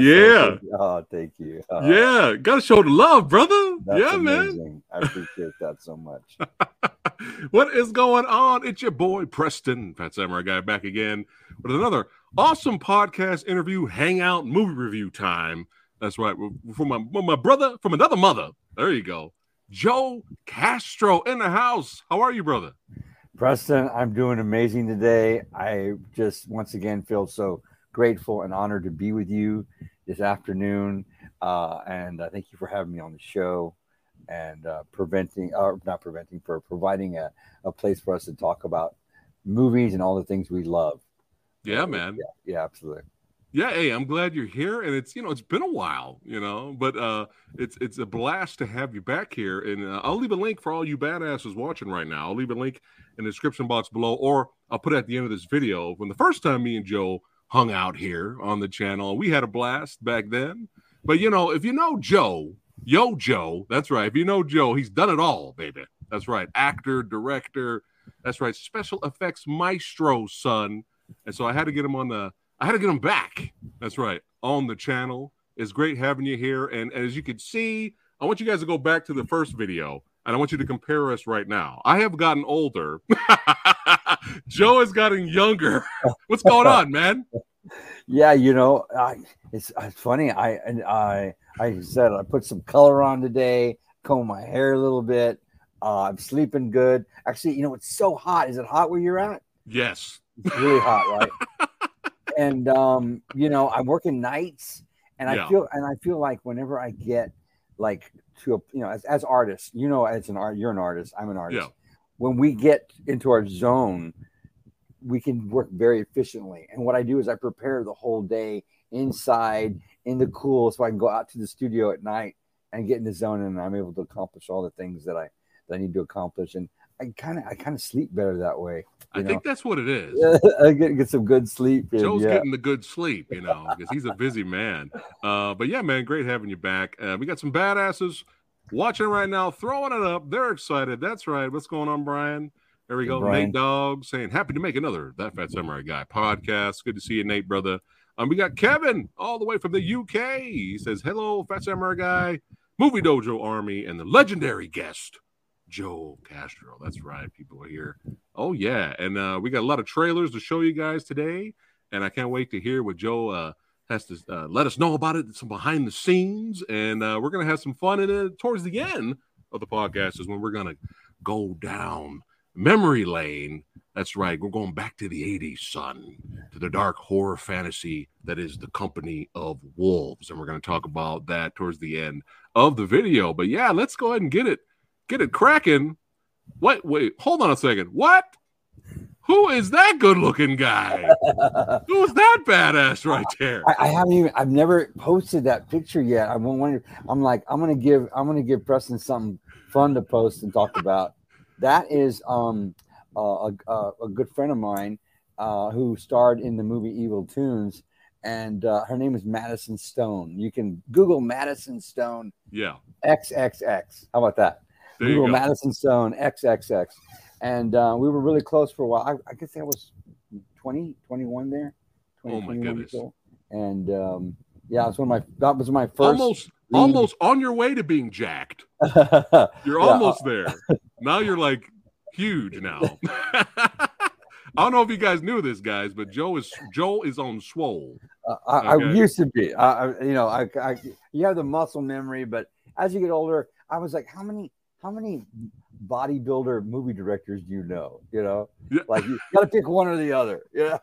Yeah. so- oh, thank you. Uh, yeah, gotta show the love, brother. yeah, man. I appreciate that so much. what is going on? It's your boy Preston, Phat Samurai Guy, back again with another awesome podcast interview, hangout, movie review time. That's right, from my from my brother from another mother. There you go, Joe Castro in the house. How are you, brother? Preston, I'm doing amazing today. I just once again feel so grateful and honored to be with you this afternoon. Uh, and uh, thank you for having me on the show and uh, preventing, or not preventing, for providing a, a place for us to talk about movies and all the things we love. Yeah, man. Yeah, yeah, absolutely. Yeah, hey, I'm glad you're here, and it's you know it's been a while, you know, but uh, it's it's a blast to have you back here, and uh, I'll leave a link for all you badasses watching right now. I'll leave a link in the description box below, or I'll put it at the end of this video. When the first time me and Joe hung out here on the channel, we had a blast back then. But you know, if you know Joe, yo Joe, that's right. If you know Joe, he's done it all, baby. That's right, actor, director, that's right, special effects maestro, son. And so I had to get him on the I had to get him back. That's right. On the channel. It's great having you here. And, and as you can see, I want you guys to go back to the first video and I want you to compare us right now. I have gotten older. Joe is getting younger. What's going on, man? Yeah, you know, I, it's, it's funny. I and I I said I put some color on today, comb my hair a little bit. Uh, I'm sleeping good. Actually, you know, it's so hot. Is it hot where you're at? Yes. It's really hot, right? and um, you know, I'm working nights, and I Yeah. feel and I feel like whenever I get like to a you know as as artists, you know, as an art, you're an artist, I'm an artist. Yeah. When we get into our zone, we can work very efficiently. And what I do is I prepare the whole day inside in the cool, so I can go out to the studio at night and get in the zone, and I'm able to accomplish all the things that I that I need to accomplish. And I kind of I kind of sleep better that way. I know? think that's what it is. I get, get some good sleep. in, Joe's yeah. getting the good sleep, you know, because he's a busy man. Uh, but yeah, man, great having you back. Uh, we got some badasses watching right now, throwing it up. They're excited. That's right. What's going on, Brian? There we go. Brian. Nate Dog saying, happy to make another That Phat Samurai Guy podcast. Good to see you, Nate, brother. Um, we got Kevin all the way from the UK. He says, hello, Phat Samurai Guy, Movie Dojo Army, and the legendary guest, Joe Castro. That's right. People are here. Oh, yeah. And uh, we got a lot of trailers to show you guys today. And I can't wait to hear what Joe uh, has to uh, let us know about it, some behind the scenes. And uh, we're going to have some fun And towards the end of the podcast, is when we're going to go down memory lane. That's right. We're going back to the 80s, son, to the dark horror fantasy that is the company of wolves. And we're going to talk about that towards the end of the video. But yeah, let's go ahead and get it, get it cracking. What? Wait, hold on a second. What? Who is that good looking guy? Who is that badass right there? I, I haven't even. I've never posted that picture yet. I'm wondering. I'm like, I'm gonna give. I'm gonna give Preston something fun to post and talk about. That is um uh, a, a a good friend of mine uh, who starred in the movie Evil Toons, and uh, her name is Madison Stone. You can Google Madison Stone Yeah, XXX. How about that? there Google go. Madison Stone XXX. And uh, we were really close for a while. I, I guess I was 20, 21 there. 20, Oh, my 21 years goodness. And um, yeah, it's one of my that was my first. almost, lead. almost on your way to being jacked. You're almost there. Now you're like huge now. I don't know if you guys knew this, guys, but Joe is Joe is on swole. Uh, I, Okay. I used to be. I, I, you know, I, I, you have the muscle memory, but as you get older, I was like, how many, how many bodybuilder movie directors do you know? You know, Yeah. like you got to pick one or the other. Yeah.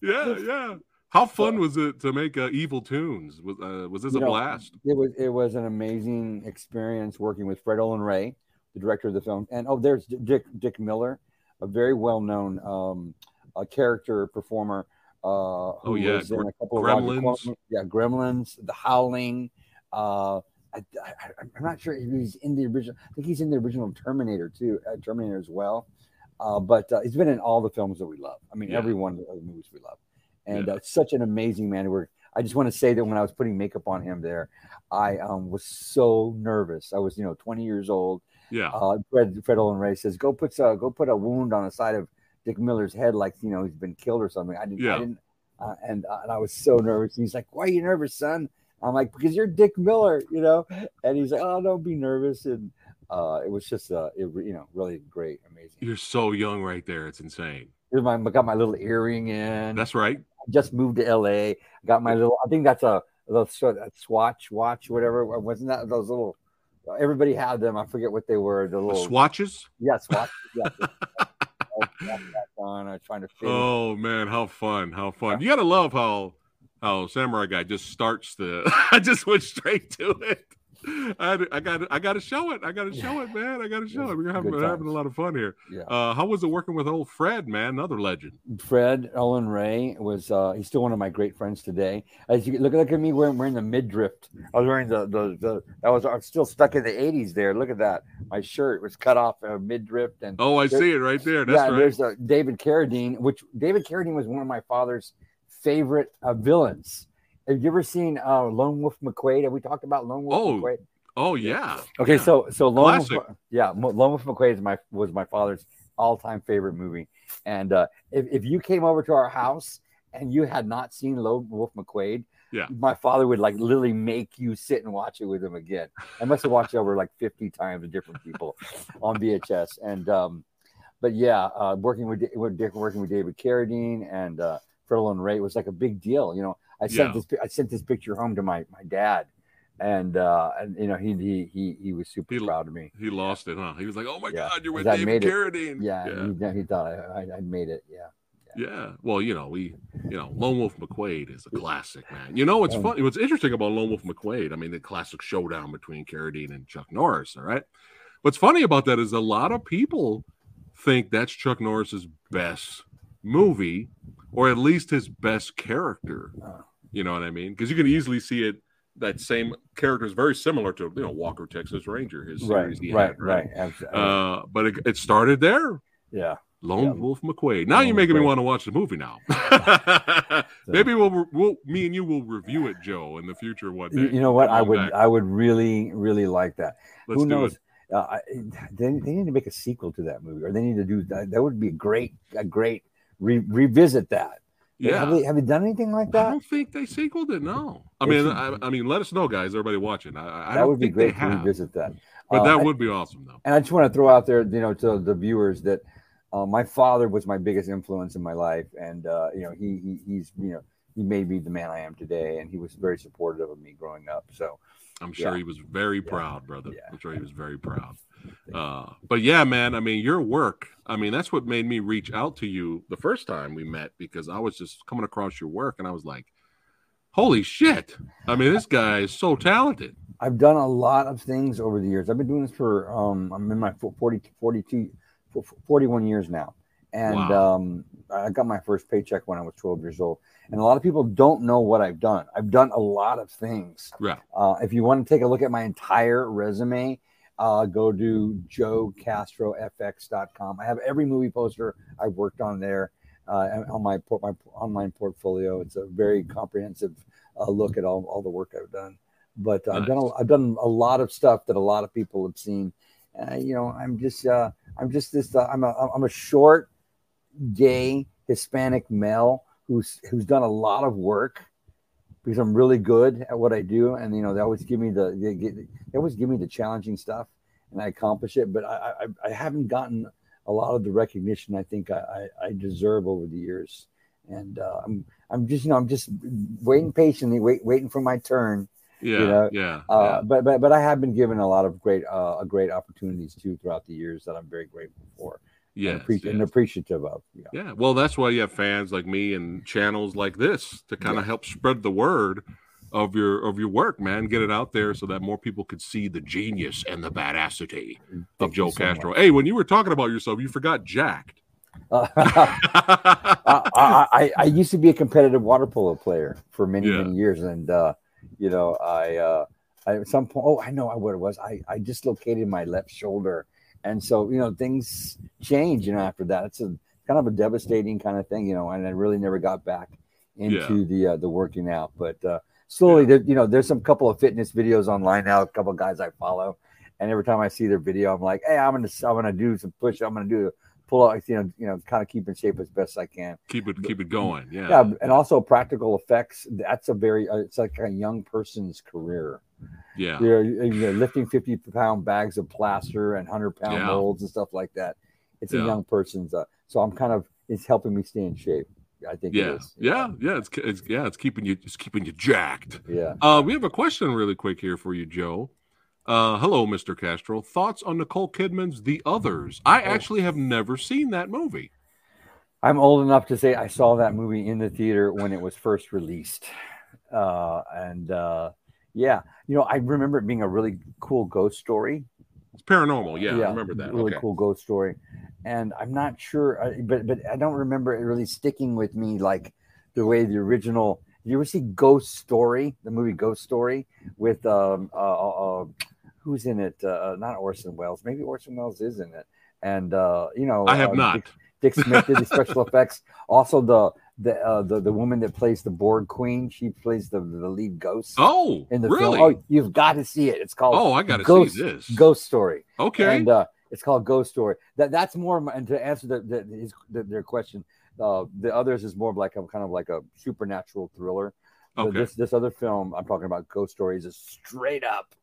Yeah, yeah. How fun was it to make uh, Evil Toons? Was uh, was this a know, blast? It was it was an amazing experience working with Fred Olen Ray, the director of the film, and oh, there's Dick Dick Miller, a very well known um, a character performer. Uh, who Oh, yeah, was in a couple of Roger Gremlins. Yeah, Gremlins, The Howling. Uh, I, I, I'm not sure if he's in the original. I think he's in the original Terminator too, uh, Terminator as well. Uh, but uh, he's been in all the films that we love. I mean, Yeah. every one of the movies we love, and Yeah. uh, such an amazing man work. I just want to say that when I was putting makeup on him there, I um, was so nervous. I was, you know, 20 years old. Yeah, Uh, Fred Fred Olen Ray says, "Go put uh, go put a wound on the side of Dick Miller's head, like you know he's been killed or something." I didn't. Yeah. I didn't. uh, and and I was so nervous. And he's like, "Why are you nervous, son?" I'm like, "Because you're Dick Miller, you know." And he's like, "Oh, don't be nervous." And uh, it was just uh, it, you know, really great, amazing. You're so young right there. It's insane. Got my little earring in. That's right. I just moved to LA. Got my little. I think that's a the swatch watch, whatever. Wasn't that those little? Everybody had them. I forget what they were. The little swatches. Yeah, swatches. Yeah. on. Trying to. Oh man, how fun! How fun! You gotta love how how Samurai Guy just starts the. I just went straight to it. I, I got I got to show it. I got to show it, man. I got to show it. We're having, we're having a lot of fun here. Yeah. Uh, how was it working with old Fred, man? Another legend. Fred Olen Ray was uh, he's still one of my great friends today. As you look, look at me wearing, wearing the midriff. I was wearing the the, the I was I'm still stuck in the 80s there. Look at that. My shirt was cut off uh, midriff and oh, I see it right there. That's yeah, right. There's uh, David Carradine, which David Carradine was one of my father's favorite uh, villains. Have you ever seen uh, Lone Wolf McQuade? Have we talked about Lone Wolf oh, McQuade? Oh yeah. Okay, yeah. so so Lone Wolf, yeah, Lone Wolf McQuade is my was my father's all time favorite movie, and uh, if if you came over to our house and you had not seen Lone Wolf McQuade, yeah, my father would like literally make you sit and watch it with him again. I must have watched it over like fifty times with different people on VHS, and um, but yeah, uh, working with with working with David Carradine and uh, Fred Olen Ray was like a big deal. You know, I sent yeah. this I sent this picture home to my my dad and uh and you know he he he, he was super he, proud of me he lost it huh he was like oh my yeah. god you're with david carradine yeah, yeah. He, he, thought I, I made it yeah. yeah. well you know we you know lone wolf mcquade is a classic man you know what's funny what's interesting about lone wolf mcquade i mean the classic showdown between carradine and chuck norris all right what's funny about that is a lot of people think that's chuck norris's best movie or at least his best character uh. you know what i mean because you can easily see it that same character is very similar to you know Walker Texas Ranger, his series right, right, had, right, right. Uh, but it, it, started there. Yeah. Lone yeah. Wolf McQuade. Now Lone you're making McQuade. me want to watch the movie now. Maybe we'll, we'll, me and you will review it, Joe, in the future one day. You know what? I would, back. I would really, really like that. Let's Who knows? Uh, they, they need to make a sequel to that movie, or they need to do that. That would be a great, a great re- revisit that. Yeah. Have they, have they done anything like that? I don't think they sequeled it. No. I mean, I, I, mean, let us know, guys. Everybody watching. I, I that would be great to have. revisit that. But uh, that would be awesome, though. And I just want to throw out there, you know, to the viewers that uh, my father was my biggest influence in my life, and uh, you know, he, he he's you know he made me the man I am today, and he was very supportive of me growing up. So I'm sure yeah. he was very proud, yeah. brother. Yeah. I'm sure he was very proud. Uh, but yeah, man, I mean, your work, I mean, that's what made me reach out to you the first time we met because I was just coming across your work and I was like, holy shit. I mean, this guy is so talented. I've done a lot of things over the years. I've been doing this for, um, I'm in my 40, 42, 41 years now. And wow. um, I got my first paycheck when I was 12 years old. And a lot of people don't know what I've done. I've done a lot of things. Yeah. Uh, if you want to take a look at my entire resume, uh, go to joecastrofx.com. I have every movie poster I've worked on there uh, on my my online portfolio. It's a very comprehensive uh, look at all, all the work I've done. But nice. I've done a, I've done a lot of stuff that a lot of people have seen. you know, I'm just uh, I'm just this uh, I'm a I'm a short, gay Hispanic male who's who's done a lot of work because I'm really good at what I do, and you know they always give me the they, they always give me the challenging stuff, and I accomplish it. But I I, I haven't gotten a lot of the recognition I think I, I, I deserve over the years, and uh, I'm I'm just you know I'm just waiting patiently, wait, waiting for my turn. Yeah, you know? yeah, uh, yeah. But but but I have been given a lot of great uh, great opportunities too throughout the years that I'm very grateful for yeah, and, yes. and, appreciative of. Yeah. yeah. Well, that's why you have fans like me and channels like this to kind of yeah. help spread the word of your of your work, man. Get it out there so that more people could see the genius and the badassity Thank of Joe so Castro. Much. Hey, when you were talking about yourself, you forgot jacked. Uh, I, I, I, used to be a competitive water polo player for many Yeah. many years, and uh, you know I. Uh, I, at some point, oh, I know what it was. I, I dislocated my left shoulder and so you know things change you know after that. It's a kind of a devastating kind of thing you know and i really never got back into Yeah. the uh, the working out. But uh slowly there, you know there's some couple of fitness videos online now a couple of guys i follow. And every time i see their video i'm like hey i'm gonna i'm gonna do some push i'm gonna do pull out, you know, you know, kind of keep in shape as best I can. Keep it keep it going. Yeah. Yeah, and also practical effects. That's a very, uh, it's like a young person's career. Yeah. You're, you're lifting 50 pound bags of plaster and 100 pound Yeah. molds and stuff like that. It's Yeah. a young person's. Uh, so I'm kind of, it's helping me stay in shape. I think it Yeah. is. Yeah. Yeah. It's, it's yeah. It's keeping you. It's keeping you jacked. Yeah. Uh, we have a question really quick here for you, Joe. Uh, hello, Mr. Castro. Thoughts on Nicole Kidman's The Others? I Oh. actually have never seen that movie. I'm old enough to say I saw that movie in the theater when it was first released. Uh, and uh, yeah, you know, I remember it being a really cool ghost story. It's paranormal. Yeah, I remember that. Really okay. cool ghost story. And I'm not sure, I- but but I don't remember it really sticking with me like the way the original. You ever see Ghost Story, the movie Ghost Story, with um uh, uh, uh who's in it? Uh, not Orson Welles. Maybe Orson Welles is in it. And uh, you know, I have uh, not. Dick, Dick Smith did the special effects. Also, the the, uh, the the woman that plays the Borg Queen, she plays the the lead ghost Oh, in the really? film. Oh, you've got to see it. It's called Oh, I got to Ghost- see this. Ghost Story Okay. and uh, it's called Ghost Story. That that's more. And to answer the, the, his, the their question, uh, the others is more of like a kind of like a supernatural thriller. But Okay. This this other film I'm talking about, Ghost Story, is a straight up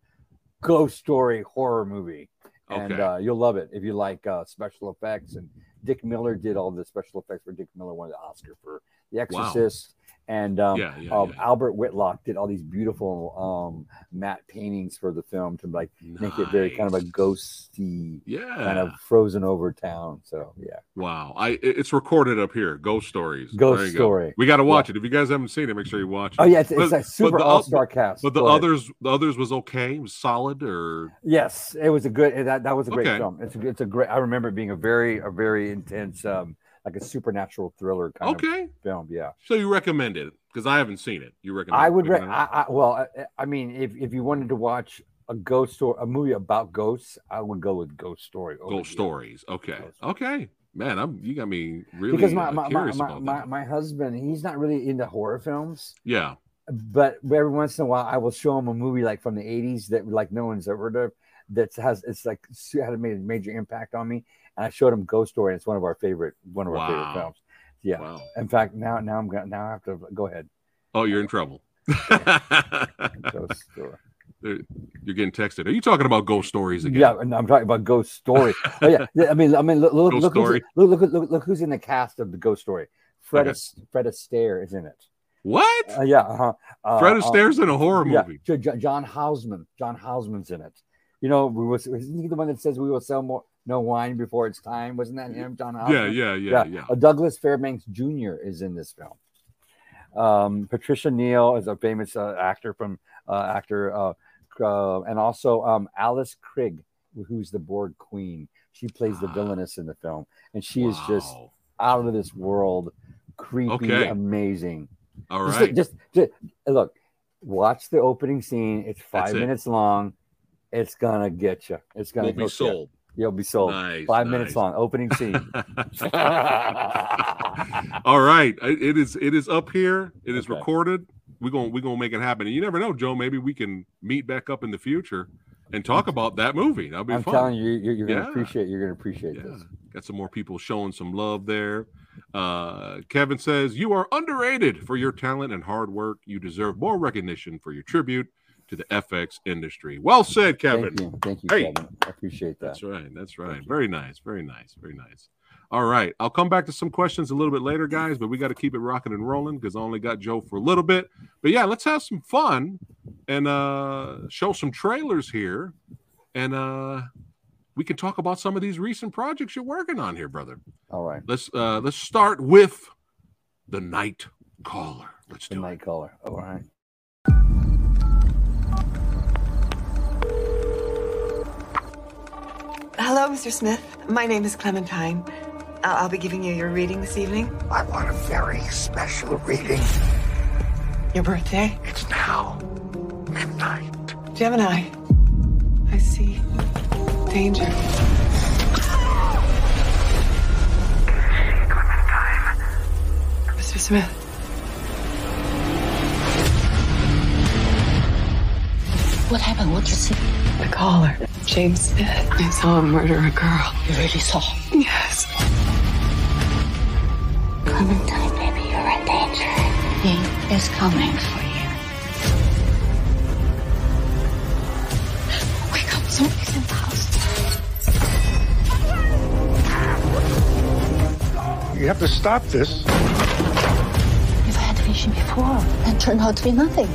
ghost story horror movie, and Okay. uh, you'll love it if you like uh, special effects. And Dick Miller did all the special effects for Dick Miller won the Oscar for The Exorcist. And um, yeah, yeah, um, yeah. Albert Whitlock did all these beautiful um, matte paintings for the film to like make it very kind of a ghosty yeah. kind of frozen over town. So yeah, wow. I it's recorded up here. Ghost stories. Ghost you go. Story. We got to watch it. If you guys haven't seen it, make sure you watch it. Oh yeah, it's, it's a but super all star cast. But the Go ahead. others, the others was okay. It was solid, or yes, it was a good. That that was a great Okay. film. It's a, it's a great. I remember it being a very a very intense, um, like a supernatural thriller kind of okay. film. Yeah, So you recommend it because I haven't seen it. You recommend? I would. Re- recommend? I, I, well, I, I mean, if if you wanted to watch a ghost story, a movie about ghosts, I would go with Ghost Story. Ghost stories. Okay. Ghost Okay. Man, I'm. You got me really Because my uh, my, my, my, about my, that. my husband, he's not really into horror films. Yeah. but every once in a while I will show him a movie like from the 80s that like no one's ever heard of that has it's like had made a major impact on me and I showed him Ghost Story it's one of our favorite one of our Wow. favorite films yeah Wow. in fact now now I'm gonna now I have to go ahead Oh, you're in trouble. Ghost Story you're getting texted. Are you talking about ghost stories again? yeah and I'm talking about Ghost Story oh yeah yeah, I mean I mean look look look, who's, look, look look who's in the cast of the Ghost Story Fred Okay. Fred Astaire is in it What? uh, yeah uh-huh uh, Fred uh, in a horror movie. Jo- John Houseman. John Houseman's in it. You know, we was isn't he the one that says we will sell more no wine before it's time? Wasn't that him, John Houseman? Yeah, yeah, yeah, yeah. Uh, Douglas Fairbanks Jr. is in this film. Um, Patricia Neal is a famous uh, actor from uh, actor, uh, uh, and also um, Alice Krige, who's the Borg Queen. She plays the Ah. villainess in the film, and she is just out of this world, creepy, Okay. amazing. all Just- right. Just, just, look, watch the opening scene. It's five it. minutes long. It's gonna get you. It's gonna Will be hook ya. Sold. You'll be sold. Nice. five nice. minutes long. Opening scene. All right, It- it is. It is up here. It is Okay. recorded. We're gonna we're gonna make it happen. And you never know, Joe. Maybe we can meet back up in the future and talk about that movie. That'll be I'm fun. telling you, you're, you're gonna Yeah. appreciate. You're gonna appreciate Yeah. this. Got some more people showing some love there. Uh, Kevin says, You are underrated for your talent and hard work. You deserve more recognition for your tribute to the FX industry. Well said, Kevin. Thank you. Thank you, Hey. Kevin. I appreciate that. That's right. That's right. Very nice. Very nice. Very nice. All right. I'll come back to some questions a little bit later, guys, but we got to keep it rocking and rolling because I only got Joe for a little bit. But yeah, let's have some fun and uh show some trailers here. And uh we can talk about some of these recent projects you're working on here, brother. All right. Let's uh let's start with the night caller. Let's The do night it. caller. All right. Hello, Mr. Smith. My name is Clementine. I'll, I'll be giving you your reading this evening. I want a very special reading. Your birthday? It's now midnight. Gemini. I see. Danger. Mr. Smith. What happened? What did you see? The caller. James Smith. I saw him murder a girl. You really saw? Yes. Clementine, baby, you're in danger. He is coming for you. Wake up, somebody's in the house. You have to stop this. You've had vision before and turned out to be nothing.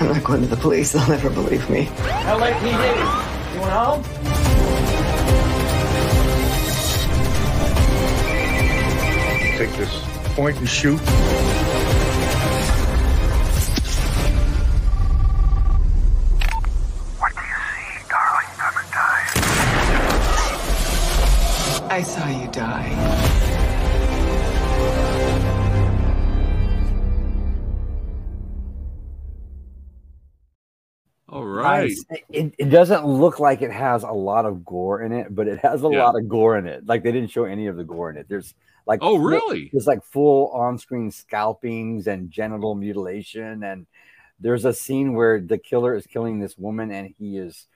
I'm not going to the police. They'll never believe me. LAPD. You want home? Take this point and shoot. What do you see, darling Clementine? I saw you die. Right. It, it doesn't look like it has a lot of gore in it, but it has a Yeah. lot of gore in it. Like they didn't show any of the gore in it. There's like Oh, really? There's like full on-screen scalpings and genital mutilation, and there's a scene where the killer is killing this woman, and he is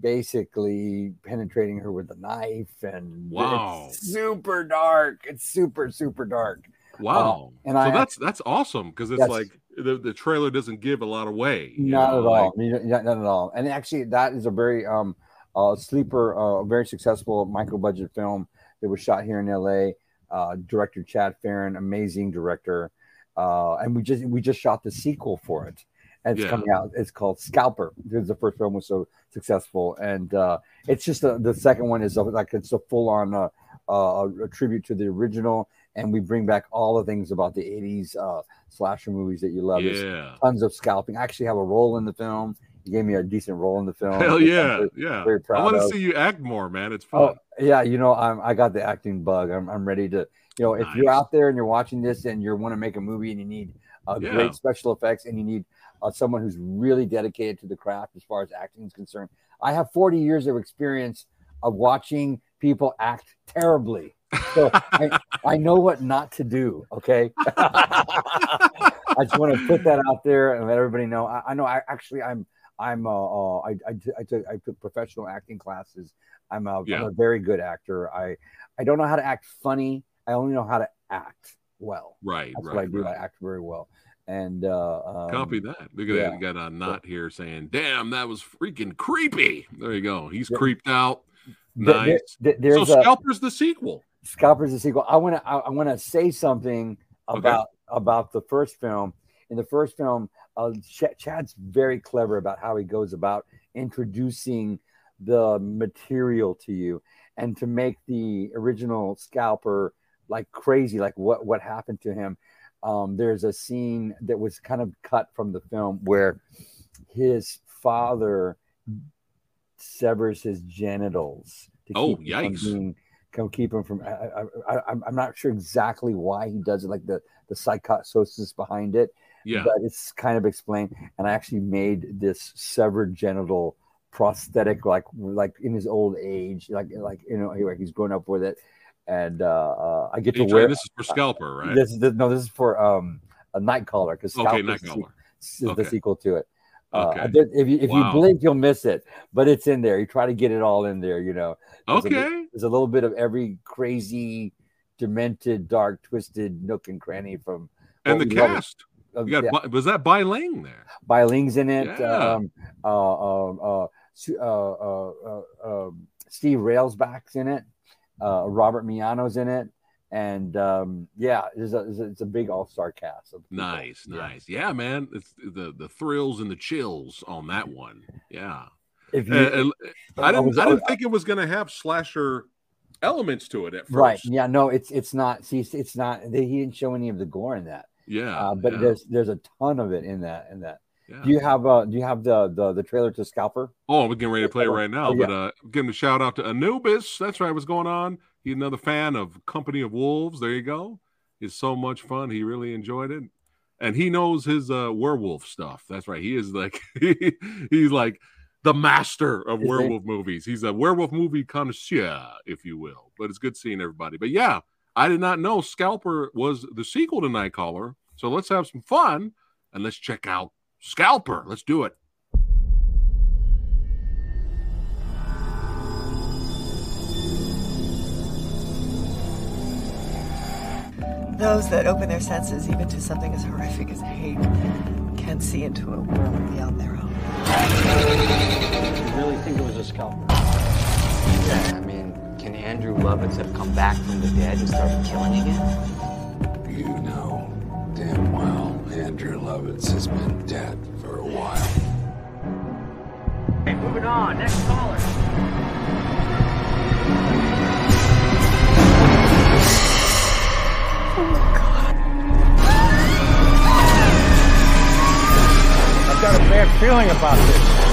basically penetrating her with a knife, and Wow. it's super dark. It's super super dark. Um, wow. and so I- that's that's awesome because it's like the, the trailer doesn't give a lot away. Not know, at like- all. Not, not at all. And actually, that is a very um uh sleeper, uh very successful micro budget film that was shot here in LA. Uh, director Chad Ferrin, amazing director. Uh, and we just we just shot the sequel for it. And it's Yeah. coming out. It's called Scalper because the first film was so successful, and uh, it's just a, the second one is a, like it's a full on uh, uh, a tribute to the original, and we bring back all the things about the '80s uh, slasher movies that you love. There's Yeah. tons of scalping. I actually have a role in the film. You gave me a decent role in the film. Hell yeah, very- yeah. very I want to see you act more, man. It's fun. Oh fun. yeah, you know I'm I got the acting bug. I'm I'm ready to. You know, if you're out there and you're watching this and you want to make a movie and you need uh, Yeah. great special effects and you need uh, someone who's really dedicated to the craft as far as acting is concerned, I have 40 years of experience of watching people act terribly. So I, I know what not to do. Okay. I just want to put that out there and let everybody know. I, I know. I actually, I'm, I'm, uh, uh I, I, I took, I took professional acting classes. I'm a, Yeah. am a very good actor. I, I don't know how to act funny. I only know how to act well. right, That's right. what I do. right. I act very well. And uh, um, Copy that. Look at yeah. that. You got a knot here saying, "Damn, that was freaking creepy." There you go. He's Yeah. creeped out. th- there- Nice. So a Scalper's the sequel. Scalper's a sequel. I want to. I, I want to say something Okay. about about the first film. In the first film, uh, Ch- Chad's very clever about how he goes about introducing the material to you, and to make the original Scalper like crazy, like what what happened to him. Um, there's a scene that was kind of cut from the film where his father severs his genitals to Oh, keep him from yikes. being can keep him from. I, I, I'm not sure exactly why he does it, like the the psychosis behind it, Yeah. but it's kind of explained. And I actually made this severed genital prosthetic, like like in his old age, like like you know, like he's grown up with it, and uh, uh I get You to try- wear. this is for Scalper, right? This is no, this is for um a Nightcaller because okay, Nightcrawler. is the Okay. sequel to it. Uh, Okay. Did- if you if Wow. you blink, you'll miss it, but it's in there. You try to get it all in there. You know, There's a Okay. there's a little bit of every crazy, demented, dark, twisted nook and cranny from. And the cast. of- You got yeah, was that Bai Ling there? Bai Ling's in it. Yeah. Um, uh, uh, uh, uh, uh, uh, um, Steve Railsback's in it. Uh, Robert Miano's in it, and um, yeah, it's a, it's a, big all star cast. Of. Nice, Yeah. nice. Yeah, man. It's the the thrills and the chills on that one. Yeah. If you, And- and I didn't was- I didn't think it was gonna have slasher elements to it at first. right, yeah, no, it's it's not. See, it's- it's not. They, he didn't show any of the gore in that, Yeah. uh, but yeah, there's there's a ton of it in that in that. yeah. Do you have uh do you have the the, the trailer to Scalper? Oh, we're getting ready to play it right now. Oh, yeah. But uh giving a shout out to Anubis. That's right, what's going on? He's another fan of Company of Wolves. There you go. It's so much fun. He really enjoyed it. And he knows his uh werewolf stuff. That's right. He is like he's like the master of Is werewolf movies. He's a werewolf movie connoisseur, if you will. But it's good seeing everybody. But yeah, I did not know Scalper was the sequel to Nightcaller. So let's have some fun and let's check out Scalper. Let's do it. Those that open their senses even to something as horrific as hate can see into a world beyond their own. You really think it was a scalper? Yeah, I mean, can Andrew Lovitz have come back from the dead and started killing again? You know damn well Andrew Lovitz has been dead for a while. Okay, moving on. Next caller. Feeling about this.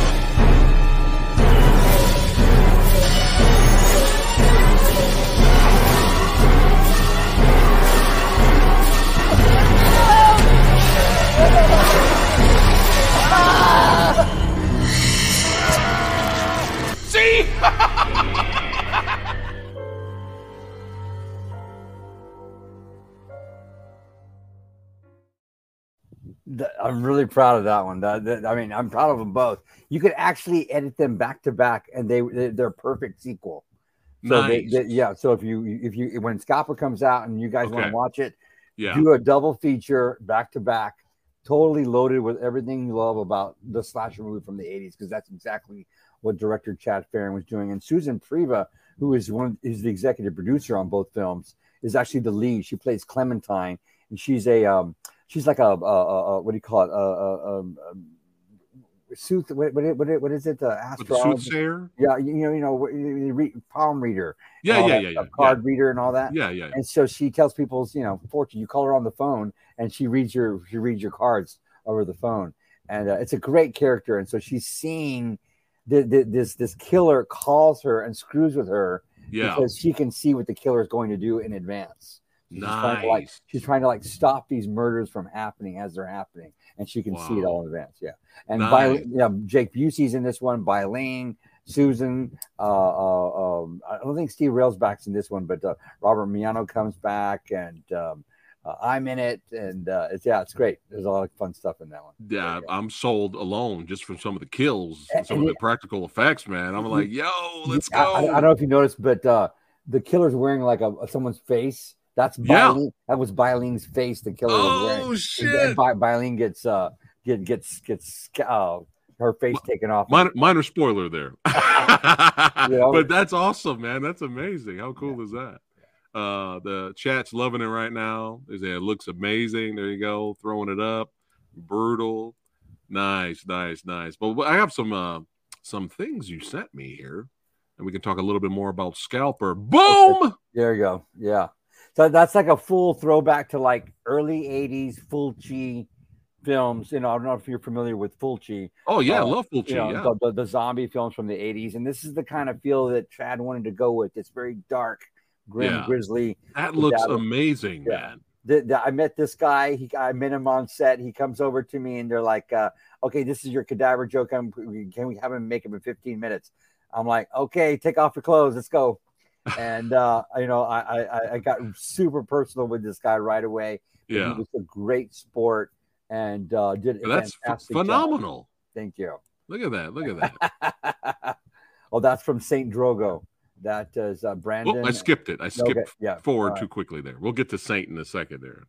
I'm really proud of that one. That, that- I mean, I'm proud of them both. You could actually edit them back to back, and they they- they're a perfect sequel. So Nice. they- yeah. So if you if you when Scalper comes out and you guys want to watch it, Yeah. do a double feature back to back, totally loaded with everything you love about the slasher movie from the 80s, because that's exactly what director Chad Ferrin was doing. And Susan Priver, who is one is the executive producer on both films, is actually the lead. She plays Clementine, and she's a um she's like a, a, a, a what do you call it? A, a, a, a sooth what, what, what, is it? The astrology? soothsayer? Yeah, you know, you know, what- you- you read, palm reader. Yeah, yeah, yeah, yeah, Card reader and all that. Yeah, yeah. And so she tells people's, you know, fortune. You call her on the phone, and she reads your she reads your cards over the phone, and uh, it's a great character. And so she's seeing the, the, this this killer calls her and screws with her Yeah. because she can see what the killer is going to do in advance. She's trying to like Nice. she's trying to like stop these murders from happening as they're happening, and she can see it all in advance. Yeah, and Nice. by yeah, Jake Busey's in this one. Bai Ling, Susan. Uh, uh, um, I don't think Steve Railsback's in this one, but uh, Robert Miano comes back, and um, uh, I'm in it, and uh, it's yeah, it's great. There's a lot of fun stuff in that one. Yeah, I'm sold alone just from some of the kills, And- some and of the it- practical effects, man. I'm like, yo, let's I, I- go. I don't know if you noticed, but uh, the killer's wearing like a someone's face. That's Yeah. Bai Ling. That was Bai Ling's face. The killer was wearing. Oh And shit! By, gets uh get gets gets uh, her face taken off. Minor, minor spoiler there, know? but that's awesome, man. That's amazing. How cool is that? Uh, the chat's loving it right now. They say it looks amazing. There you go, throwing it up, brutal, nice, nice, nice. But I have some uh, some things you sent me here, and we can talk a little bit more about Scalper. Boom! There you go. Yeah. So that's like a full throwback to like early '80s Fulci films. You know, I don't know if you're familiar with Fulci. Oh yeah, I Uh, love Fulci. you know, yeah, the, the, the zombie films from the 80s. And this is the kind of feel that Chad wanted to go with. It's very dark, grim, Yeah. grisly. that looks that- amazing, Yeah. man. The, the- I met this guy. He, I met him on set. He comes over to me and they're like, uh, okay, this is your cadaver joke. I'm, can we have him make him in 15 minutes? I'm like, okay, take off your clothes. Let's go. And, uh, you know, I, I, I- got super personal with this guy right away. Yeah, He was a great sport and uh, did a that's ph- fantastic job. phenomenal. Thank you. Look at that. Look at that. oh, that's from Saint Drogo. That is uh, Brandon. Oh, I skipped it. I skipped Okay, yeah, forward right. too quickly there. We'll get to Saint in a second there.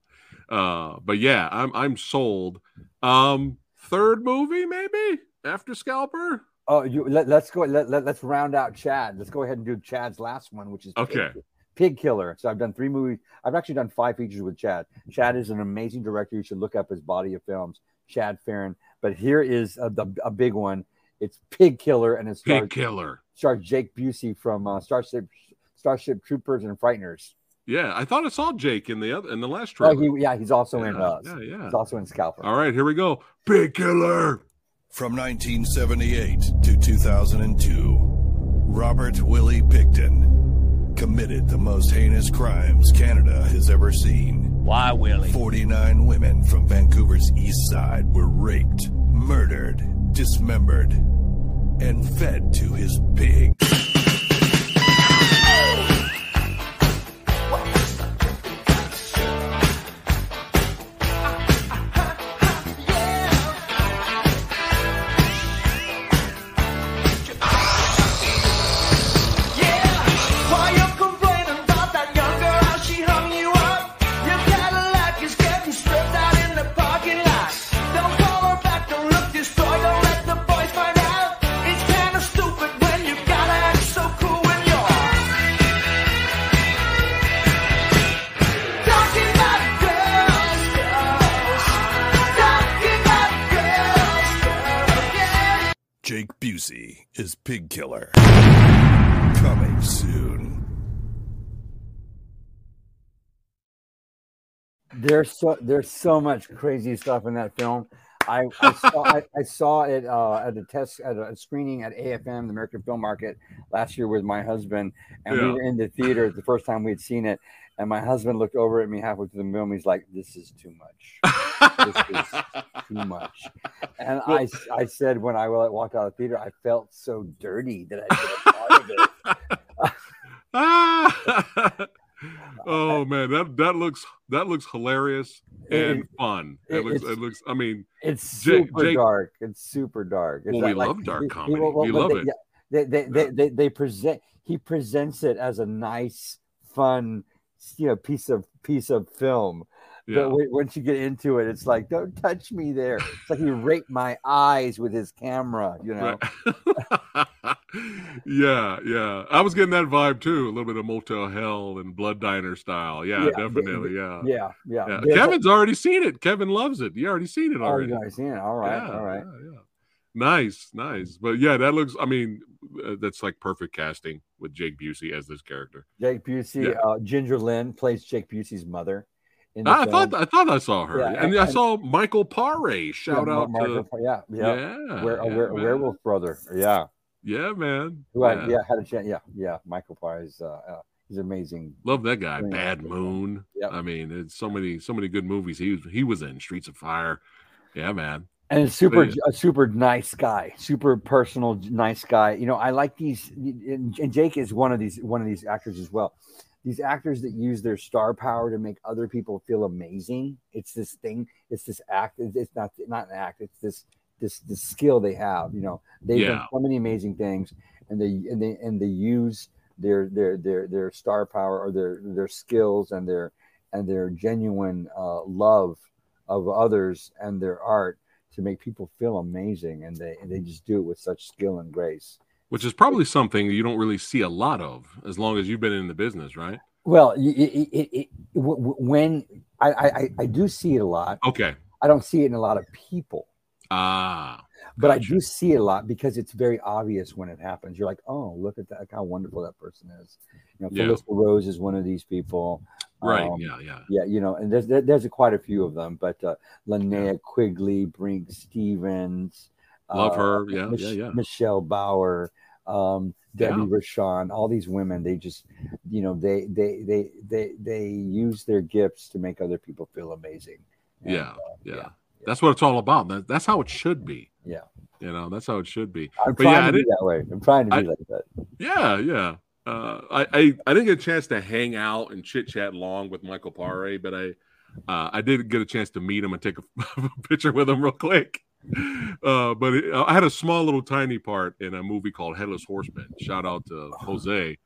Uh, but yeah, I'm I'm sold. Um, third movie maybe after Scalper. Oh, you let, let's go. Let, let, us round out Chad. Let's go ahead and do Chad's last one, which is Okay. Pig Killer. So I've done three movies. I've actually done five features with Chad. Chad is an amazing director. You should look up his body of films, Chad Ferrin. But here is a, the, a big one. It's Pig Killer, and it stars, Pig Killer. stars Jake Busey from uh, Starship Starship Troopers and Frighteners. Yeah, I thought I saw Jake in the other in the last Oh, trailer. he, yeah, he's also in. Yeah, Uh, yeah, yeah. He's also in Scalper. All right, here we go. Pig Killer. From 1978 to 2002, Robert Willie Pickton committed the most heinous crimes Canada has ever seen. Why, Willie? 49 women from Vancouver's east side were raped, murdered, dismembered, and fed to his pig. There's so there's so much crazy stuff in that film. I, I saw I, I saw it uh, at a test at a screening at AFM, the American Film Market, last year with my husband, and we were in the theater the first time we had seen it. And my husband looked over at me halfway through the film. He's like, "This is too much. This is too much." And I I said when I walked out of the theater, I felt so dirty that I did a part of it. Oh man, that that looks that looks hilarious and It- fun. It, it- looks it looks. I mean, It's super Jake- dark. It's super dark. It's Well, we like- love dark he- he- comedy. well, We love they, it. they, they, they, they, they present. He presents it as a nice, fun, you know, piece of piece of film. yeah, But once you get into it, it's like, don't touch me there. It's like he raped my eyes with his camera. You know. Right. yeah, yeah. I was getting that vibe too. A little bit of Motel Hell and Blood Diner style. Yeah, Yeah, definitely. Yeah. Yeah, yeah. Yeah. Kevin's already seen it. Kevin loves it. You already seen it Oh, already. you guys seen it? All right, Yeah, all right. yeah. Nice, nice. But yeah, that looks. I mean, uh, that's like perfect casting with Jake Busey as this character. Jake Busey, uh, Ginger Lynn plays Jake Busey's mother. I film. thought I thought I saw her, Yeah, and, and- I saw Michael Paré. Shout Yeah, out Mar- to yeah, yeah, yeah, Were, a yeah, were- a werewolf brother. Yeah, Yeah, man. who Yeah. yeah had a chance. Yeah, yeah. Michael Paré is uh, uh, he's amazing. Love that guy. Yeah. Bad Moon. Yep. I mean, it's so many so many good movies. He was he was in Streets of Fire. Yeah, man. and a super yeah. a super nice guy super personal nice guy you know i like these and, jake is one of these one of these actors as well these actors that use their star power to make other people feel amazing it's this thing it's this act it's it's not not an act it's this this this skill they have you know they've done so many amazing things and they and they and they use their their their their star power or their their skills and their and their genuine uh, love of others and their art to make people feel amazing and they and they just do it with such skill and grace Which is probably something you don't really see a lot of as long as you've been in the business, right? well it, it, it, it, w- w- when I I- i do see it a lot Okay. i don't see it in a lot of people Ah. but i do see a lot because it's very obvious when it happens you're like oh look at that look how wonderful that person is you know Yeah. Phyllis Rose is one of these people Right. Um, yeah, yeah. yeah, you know, and there's there- there's quite a few of them, but uh, Linnea Quigley, Brinke Stevens, Love uh, her. Yeah, Mich- yeah, yeah. Michelle Bauer, um, Debbie Yeah. Rochon, all these women, they just, you know, they they they they they use their gifts to make other people feel amazing. And, Yeah, uh, yeah. That's what it's all about. That, that's how it should be. yeah. You know, that's how it should be. I'm But yeah, trying I to be that way. I'm trying to I- be like that. Yeah, yeah. Uh, I, I I didn't get a chance to hang out and chit chat long with Michael Paré, but I uh, I did get a chance to meet him and take a, picture with him real quick. Uh, but it, I had a small little tiny part in a movie called Headless Horseman. Shout out to Jose,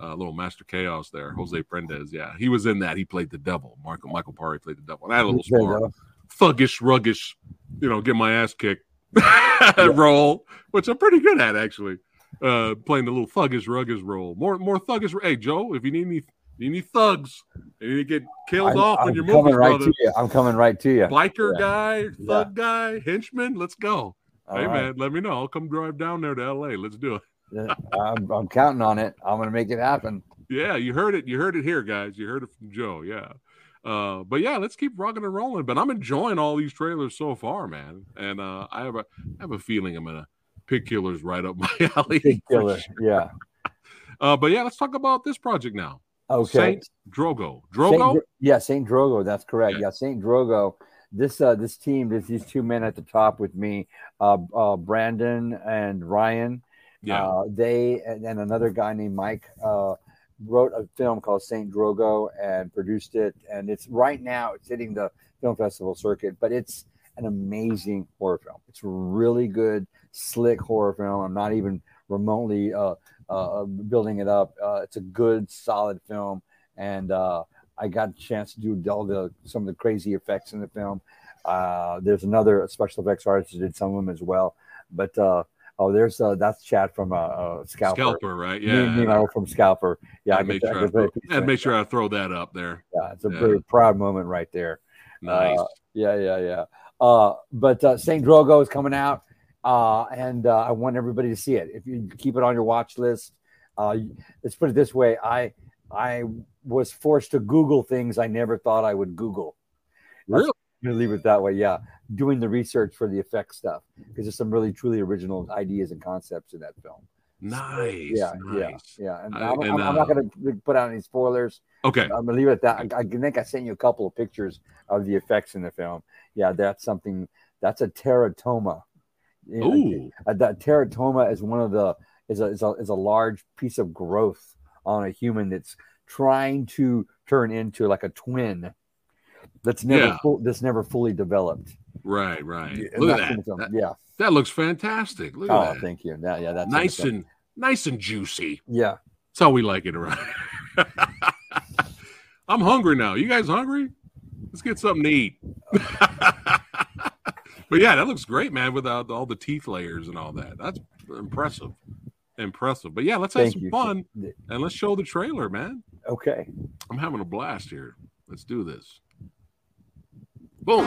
uh, little Master Chaos there, Jose Prendes. Yeah, he was in that. He played the devil. Michael Michael Paré played the devil. And I had a little small. Thuggish, ruggish, you know, get my ass kicked role, which I'm pretty good at actually. Uh, playing the little thuggish, ruggish role. More, more thuggish. Hey, Joe, if you need any, you need thugs, and you need to get killed I'm, off I'm on your coming movies, right brother. you. I'm coming right to you. Biker Yeah. guy, Yeah. thug guy, henchman. Let's go. All hey right. man, let me know. I'll come drive down there to L.A. Let's do it. I'm, I'm counting on it. I'm gonna make it happen. Yeah, you heard it. You heard it here, guys. You heard it from Joe. Yeah. Uh, but yeah, let's keep rocking and rolling. But I'm enjoying all these trailers so far, man. And uh, I have a I have a feeling I'm gonna Pig Killer's right up my alley. For killer. sure. Yeah. Uh, but yeah, let's talk about this project now. Okay. Saint Drogo. Drogo. Dro- yeah, Saint Drogo. That's correct. Yeah. Yeah, Saint Drogo. This uh this team, there's these two men at the top with me, uh, uh Brandon and Ryan. yeah. Uh, they and, and another guy named Mike uh, wrote a film called Saint Drogo and produced it, and it's right now it's hitting the film festival circuit. But it's an amazing horror film. It's really good, slick horror film. I'm not even remotely uh, uh, building it up. Uh, it's a good, solid film, and uh, I got a chance to do all the some of the crazy effects in the film. Uh, there's another special effects artist who did some of them as well, but. Oh, there's uh, that's Chad from uh, uh Scalper. Scalper, right? Me- Yeah. me, know from Scalper. Yeah, I'd I make sure I throw, I'd make that. sure I throw that up there. Yeah, it's a Yeah. very proud moment right there. Nice. Uh, yeah, yeah, yeah. Uh, but uh, Saint Drogo is coming out uh, and uh, I want everybody to see it. If you keep it on your watch list, uh, let's put it this way: I I was forced to Google things I never thought I would Google. That's- Really? I'm gonna leave it that way. Yeah, doing the research for the effect stuff because there's some really truly original ideas and concepts in that film. Nice. yeah, nice. yeah, yeah. And, I- I'm- I'm not uh, going to put out any spoilers. Okay. I'm gonna leave it at that. I, I think I sent you a couple of pictures of the effects in the film. Yeah, that's something. That's a teratoma. Ooh. uh, that teratoma is one of the is a, is a is a large piece of growth on a human that's trying to turn into like a twin. That's never Yeah. full, that's never fully developed. Right, right. Yeah, Look at that. that. Yeah. that looks fantastic. Look at Oh, that. thank you. Yeah, yeah. That's nice and nice and juicy. yeah. That's how we like it around. I'm hungry now. You guys hungry? Let's get something to eat. but yeah, that looks great, man, without uh, all the teeth layers and all that. That's impressive. Impressive. But yeah, let's have Thank some you. fun and let's show the trailer, man. Okay. I'm having a blast here. Let's do this. Boom.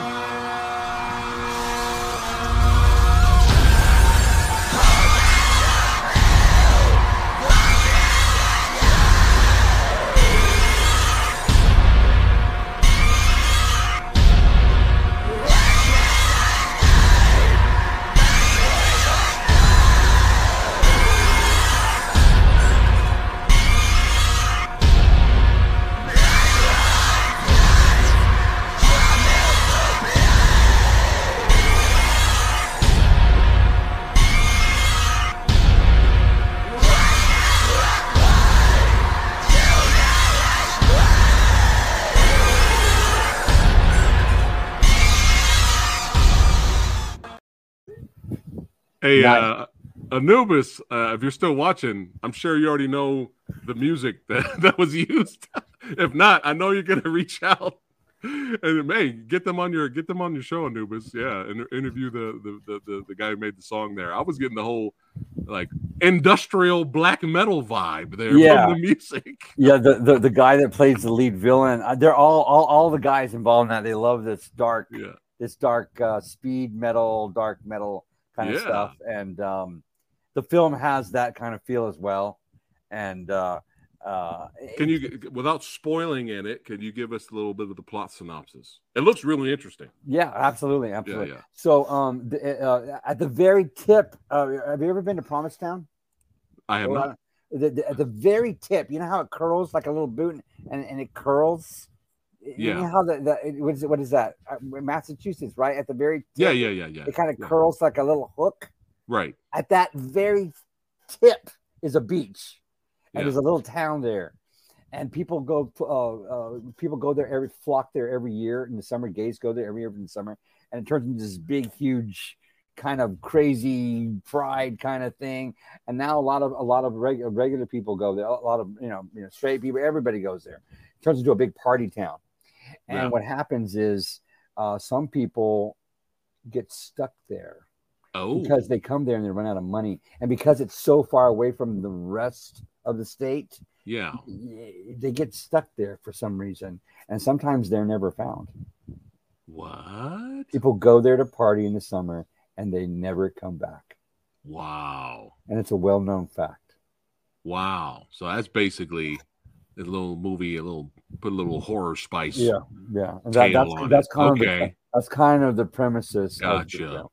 Hey, uh, Anubis, uh, if you're still watching, I'm sure you already know the music that, that was used. if not, I know you're gonna reach out and hey, get them on your get them on your show, Anubis. Yeah, and interview the the, the the the guy who made the song there. I was getting the whole like industrial black metal vibe there Yeah. from the music. Yeah, the, the the guy that plays the lead villain, uh, they're all all all the guys involved in that. They love this dark, Yeah. this dark uh, speed metal, dark metal kind of Yeah. stuff, and um, the film has that kind of feel as well. And uh, uh, Can you, without spoiling in it, can you give us a little bit of the plot synopsis? It looks really interesting. Yeah, absolutely, absolutely. yeah. So, um, the, uh, at the very tip, uh, have you ever been to Provincetown? I have Or, not. uh, The, the, at the very tip, you know how it curls like a little boot, and, and it curls. You Yeah. know how the, the what is it? What is that? Uh, Massachusetts, right? At the very tip, Yeah, yeah, yeah, yeah. It kind of yeah. curls like a little hook. Right. At that very tip is a beach, and Yeah. there's a little town there, and people go. Uh, uh, people go there every flock there every year in the summer. Gays go there every year in the summer, and it turns into this big, huge, kind of crazy pride kind of thing. And now a lot of a lot of reg- regular people go there. A lot of you know, you know, straight people. Everybody goes there. It turns into a big party town. And Yeah. what happens is uh, some people get stuck there Oh, because they come there and they run out of money, and because it's so far away from the rest of the state, yeah. they get stuck there for some reason, and sometimes they're never found. What? People go there to party in the summer, and they never come back, Wow. and it's a well-known fact. Wow. So that's basically a little movie, a little put a little horror spice. Yeah, yeah, that, that's that's kind of the, Okay. that's kind of the premises. of the Gotcha. film.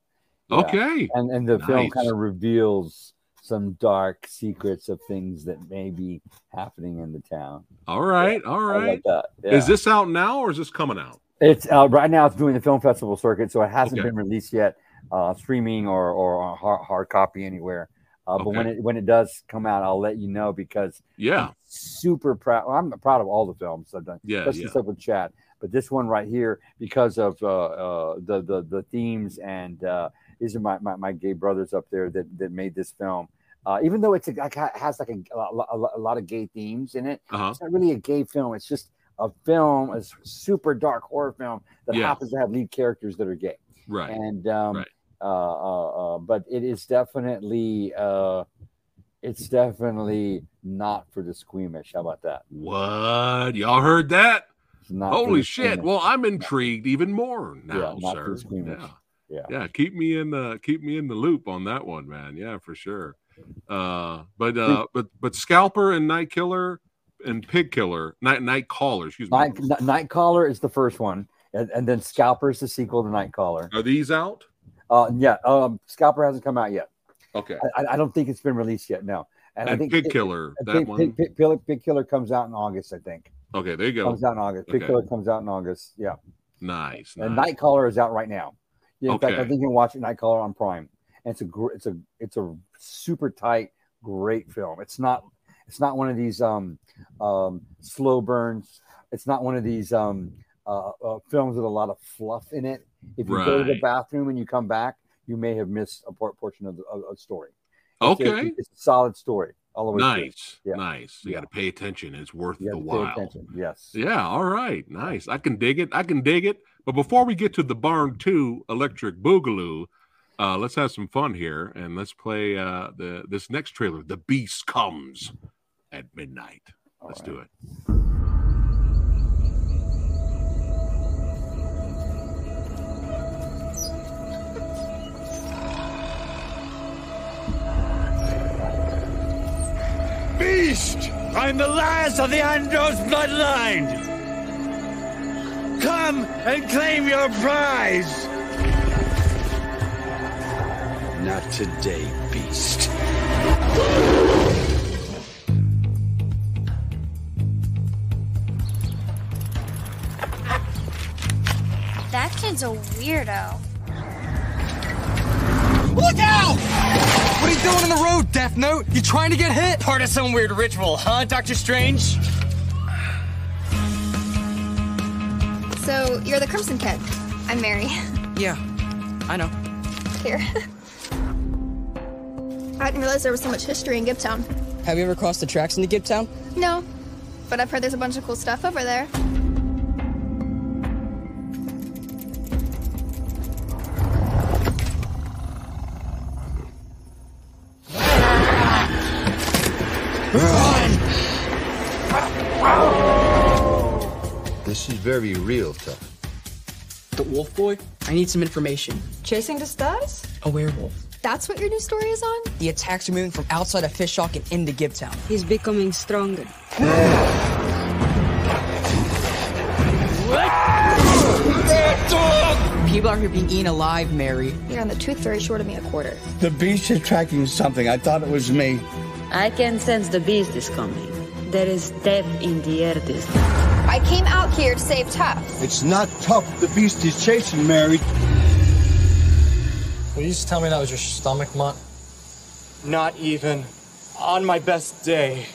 Okay. and and the film kind of reveals some dark secrets of things that may be happening in the town. All right. All I like right. that. Is Yeah. this out now or is this coming out? It's uh, right now. It's doing the film festival circuit, so it hasn't Okay. been released yet, uh, streaming or or hard, hard copy anywhere. Uh, But when it when it does come out, I'll let you know because Yeah. I'm super proud. well, I'm proud of all the films I've done, Yeah, especially yeah. stuff with Chad. But this one right here, because of uh, uh, the the the themes and uh, these are my, my, my gay brothers up there that that made this film. Uh, even though it's like, has like a, a, a lot of gay themes in it, Uh-huh. it's not really a gay film. It's just a film, a super dark horror film that Yeah. happens to have lead characters that are gay. Right. And um, Right. Uh, uh, uh, but it is definitely uh, it's definitely not for the squeamish. How about that? What? Y'all heard that? Holy shit. squeamish. Well, I'm intrigued even more now, Yeah, sir. Yeah. Yeah. yeah. Keep me in the keep me in the loop on that one, man. Yeah, for sure. Uh, but uh, but but Scalper and Night Killer and Pig Killer, Night Night Caller, excuse me. Night, Night Caller is the first one, and, and then Scalper is the sequel to Night Caller. Are these out? Uh, yeah, um, Scalper hasn't come out yet. Okay. I, I don't think it's been released yet. No, And, I think Pig Killer, that Pig, one. Pig, Pig, Pig, Pig Killer comes out in August, I think. okay, there you go. Comes out in August. Pig Okay. Killer comes out in August. Yeah, Nice. and nice. Nightcaller is out right now. Yeah, in fact, I think you can watch it Nightcaller on Prime. And it's a gr- it's a it's a super tight, great film. It's not it's not one of these um um slow burns. It's not one of these um uh, uh films with a lot of fluff in it. If you go to the bathroom and you come back, you may have missed a por- portion of the of, of story. It's a- Okay. it's a solid story all the way. Nice. Yeah. Nice. You Yeah. got to pay attention. It's worth the while. attention. Yes. Yeah, all right. Nice. I can dig it. I can dig it. But before we get to the Barn 2 Electric Boogaloo, uh, let's have some fun here and let's play uh, the this next trailer, The Beast Comes at Midnight. Let's do it. Beast! I'm the last of the Andros bloodline! Come and claim your prize! Not today, beast. That kid's a weirdo. Look out! What are you doing on the road, Death Note? You trying to get hit? Part of some weird ritual, huh, Doctor Strange? So, you're the Crimson Kid. I'm Mary. Yeah, I know. Here. I didn't realize there was so much history in Giptown. Have you ever crossed the tracks into Giptown? No, but I've heard there's a bunch of cool stuff over there. This is very real, tough. The Wolf Boy? I need some information. Chasing the stars? A werewolf. That's what your new story is on? The attacks are moving from outside of Fishhawk and into Giptown. He's becoming stronger. People are here being eaten alive, Mary. You're on the tooth fairy short of me a quarter. The beast is tracking something. I thought it was me. I can sense the beast is coming. There is death in the air this I came out here to save Tuff. It's not tough. The beast is chasing Mary. Will you just tell me that was your stomach, Mutt? Not even on my best day.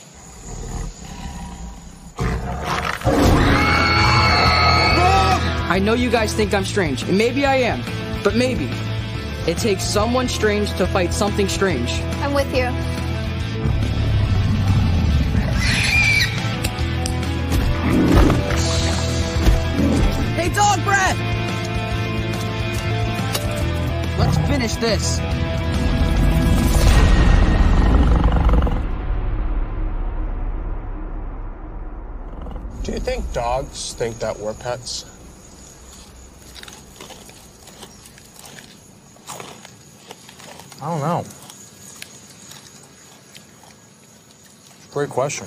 I know you guys think I'm strange, and maybe I am, but maybe. It takes someone strange to fight something strange. I'm with you. Dog breath! Let's finish this. Do you think dogs think that we're pets? I don't know. Great question.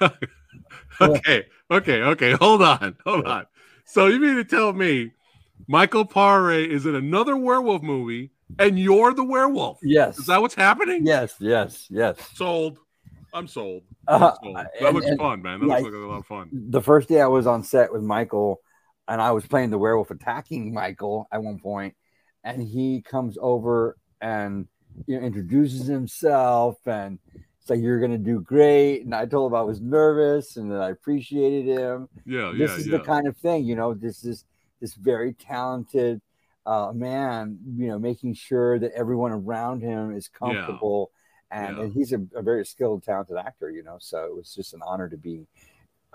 okay, okay, okay. Hold on, hold on. So you mean to tell me Michael Paré is in another werewolf movie and you're the werewolf? Yes. Is that what's happening? Yes, yes, yes. Sold. I'm sold. Uh, I'm sold. That and- looks and- fun, man. That yeah, looks like a lot of fun. the first day I was on set with Michael, and I was playing the werewolf attacking Michael at one point, and he comes over and you know introduces himself and it's like you're gonna do great. And I told him I was nervous and that I appreciated him. Yeah, this yeah, is yeah. the kind of thing, you know. This is this very talented uh, man, you know, making sure that everyone around him is comfortable. And, Yeah. and he's a, a very skilled, talented actor, you know. So it was just an honor to be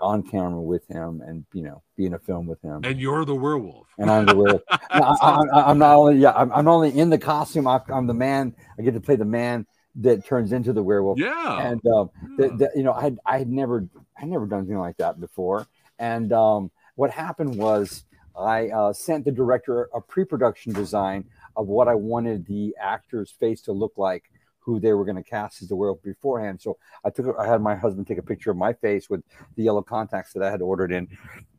on camera with him and you know be in a film with him. And you're the werewolf. And I'm the werewolf. No, I, am not only yeah, I'm, I'm not only in the costume. I, I'm the man. I get to play the man that turns into the werewolf. Yeah. And um, the, the, you know, I had I had never I never done anything like that before. And um, what happened was I uh, sent the director a pre-production design of what I wanted the actor's face to look like, who they were going to cast as the werewolf beforehand. So I took I had my husband take a picture of my face with the yellow contacts that I had ordered in.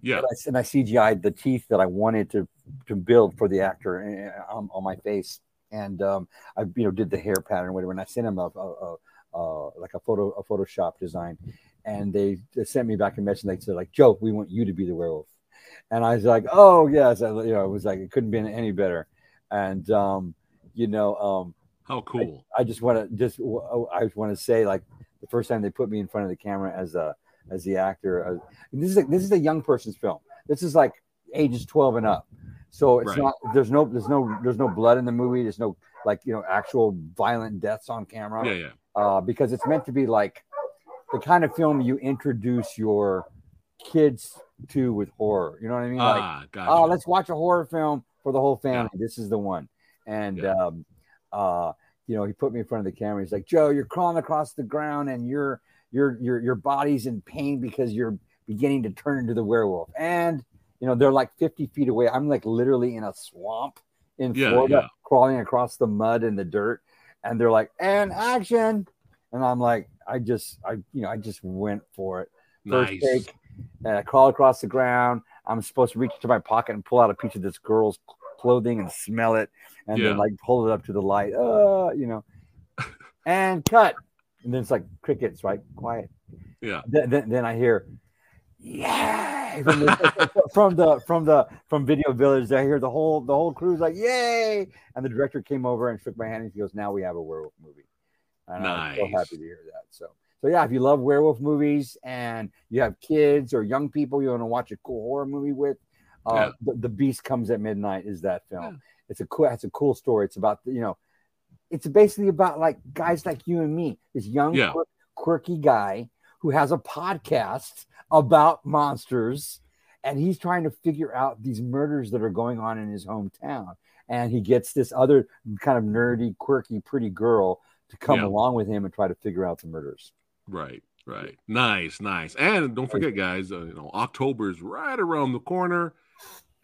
Yeah. And I, and I CGI'd the teeth that I wanted to to build for the actor uh, on, on my face and um, I you know did the hair pattern whatever, and I sent him a, a, a, like a photo a Photoshop design, and they, they sent me back a message. And they said like Joe, we want you to be the werewolf, and I was like, oh yes, I, you know it was like it couldn't be any better, and um, you know um, how cool. I, I just want to just I just want to say like the first time they put me in front of the camera as a as the actor, uh, this is a, this is a young person's film. This is like ages twelve and up. So it's Right. not there's no there's no there's no blood in the movie. There's no like you know actual violent deaths on camera. Yeah, yeah. Uh, because it's meant to be like the kind of film you introduce your kids to with horror. You know what I mean? Ah, like, gotcha. oh, let's watch a horror film for the whole family. This is the one. And um, uh, you know, he put me in front of the camera. He's like, Joe, you're crawling across the ground and your your your your body's in pain because you're beginning to turn into the werewolf. And you know, they're like 50 feet away. I'm like literally in a swamp in Yeah, Florida, yeah. crawling across the mud and the dirt. And they're like, and action. And I'm like, I just, I, you know, I just went for it. First Nice. take, and I crawl across the ground. I'm supposed to reach into my pocket and pull out a piece of this girl's clothing and smell it, and Yeah. then like hold it up to the light. Uh, you know, and cut. And then it's like crickets, right? Quiet. Yeah. Then, then, then I hear, yeah, from the, from the from the from Video Village. I hear the whole the whole crew's like, yay! And the director came over and shook my hand and he goes, "Now we have a werewolf movie." And I'm so Nice. happy to hear that. So so yeah, if you love werewolf movies and you have kids or young people you want to watch a cool horror movie with, uh, Yeah. the, the Beast Comes at Midnight is that film. It's a cool it's a cool story. It's about you know, it's basically about like guys like you and me, this young Yeah. quirky guy who has a podcast about monsters and he's trying to figure out these murders that are going on in his hometown and he gets this other kind of nerdy quirky pretty girl to come Yeah. along with him and try to figure out the murders Right, right. Nice, nice. And don't forget, guys, uh, you know, october is right around the corner.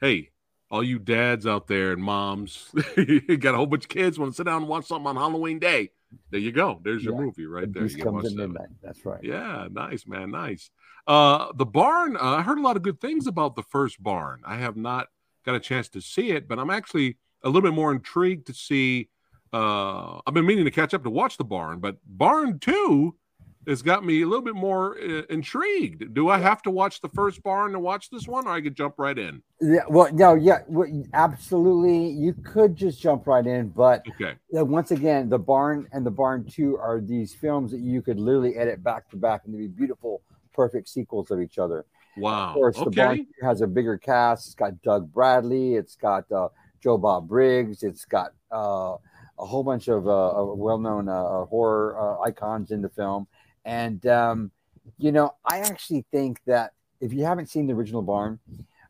Hey, all you dads out there and moms, you got a whole bunch of kids want to sit down and watch something on Halloween Day. There you go. There's your Yeah. movie right there. Beast You comes at midnight that's right Yeah, nice, man. Nice. Uh the barn, uh, I heard a lot of good things about the first barn. I have not got a chance to see it, but I'm actually a little bit more intrigued to see uh I've been meaning to catch up to watch the barn, but barn 2 has got me a little bit more uh, intrigued. Do I have to watch the first barn to watch this one or I could jump right in? yeah well no yeah well, absolutely you could just jump right in but Okay. yeah, once again the barn and the barn 2 are these films that you could literally edit back to back and they'd be beautiful perfect sequels of each other Wow. Of course, the Barn Okay. has a bigger cast. It's got Doug Bradley. It's got uh, Joe Bob Briggs. It's got uh, a whole bunch of, uh, of well-known uh, horror uh, icons in the film. And um, you know, I actually think that if you haven't seen the original Barn,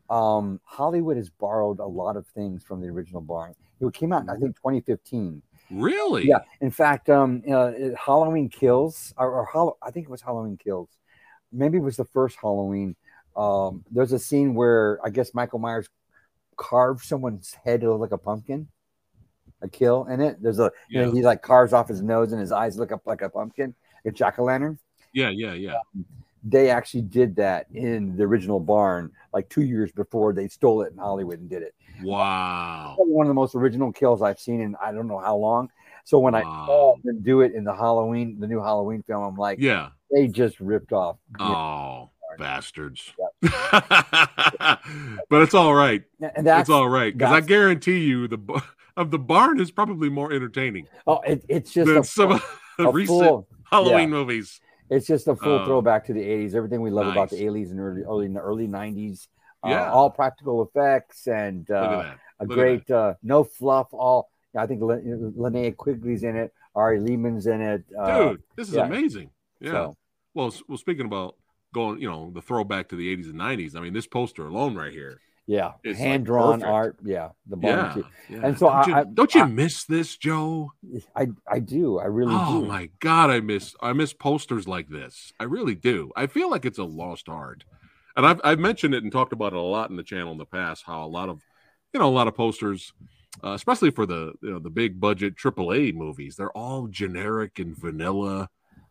um, Hollywood has borrowed a lot of things from the original Barn. It came out, in, I think, 2015. Really? Yeah. In fact, um, uh, it- Halloween Kills, or, or I think it was Halloween Kills. Maybe it was the first Halloween. Um, there's a scene where I guess Michael Myers carved someone's head to look like a pumpkin, a kill in it. There's a, you know, he like carves off his nose and his eyes look up like a pumpkin, a jack o' lantern. Yeah, yeah, yeah. They actually did that in the original barn like two years before they stole it in Hollywood and did it. Wow. One of the most original kills I've seen in I don't know how long. So when I saw them do it in the Halloween, the new Halloween film, I'm like, Yeah. they just ripped off. Oh, bastards. but it's all right. And that's- it's all right because I guarantee you the of the barn is probably more entertaining Oh, it, it's just a, some of the a recent full- Halloween yeah. movies. It's just a full Oh. throwback to the '80s. Everything we love about the '80s and early, early, in the early '90s. Uh, Yeah. all practical effects and uh, a Look great uh, no fluff. All I think Lin- Linnea Quigley's in it. Ari Lehman's in it. Uh, Dude, this is yeah. amazing. Yeah. So- Well, well, speaking about going, you know, the throwback to the 80s and 90s. I mean, this poster alone right here. Yeah, It's, like, hand drawn perfect. art. Yeah, the barn Yeah, yeah. And so don't you, I, I don't you I- miss this, Joe? I I do. I really oh do. my god, I miss I miss posters like this. I really do. I feel like it's a lost art. And I've I've mentioned it and talked about it a lot in the channel in the past. How a lot of you know a lot of posters, uh, especially for the you know the big budget AAA movies, they're all generic and vanilla.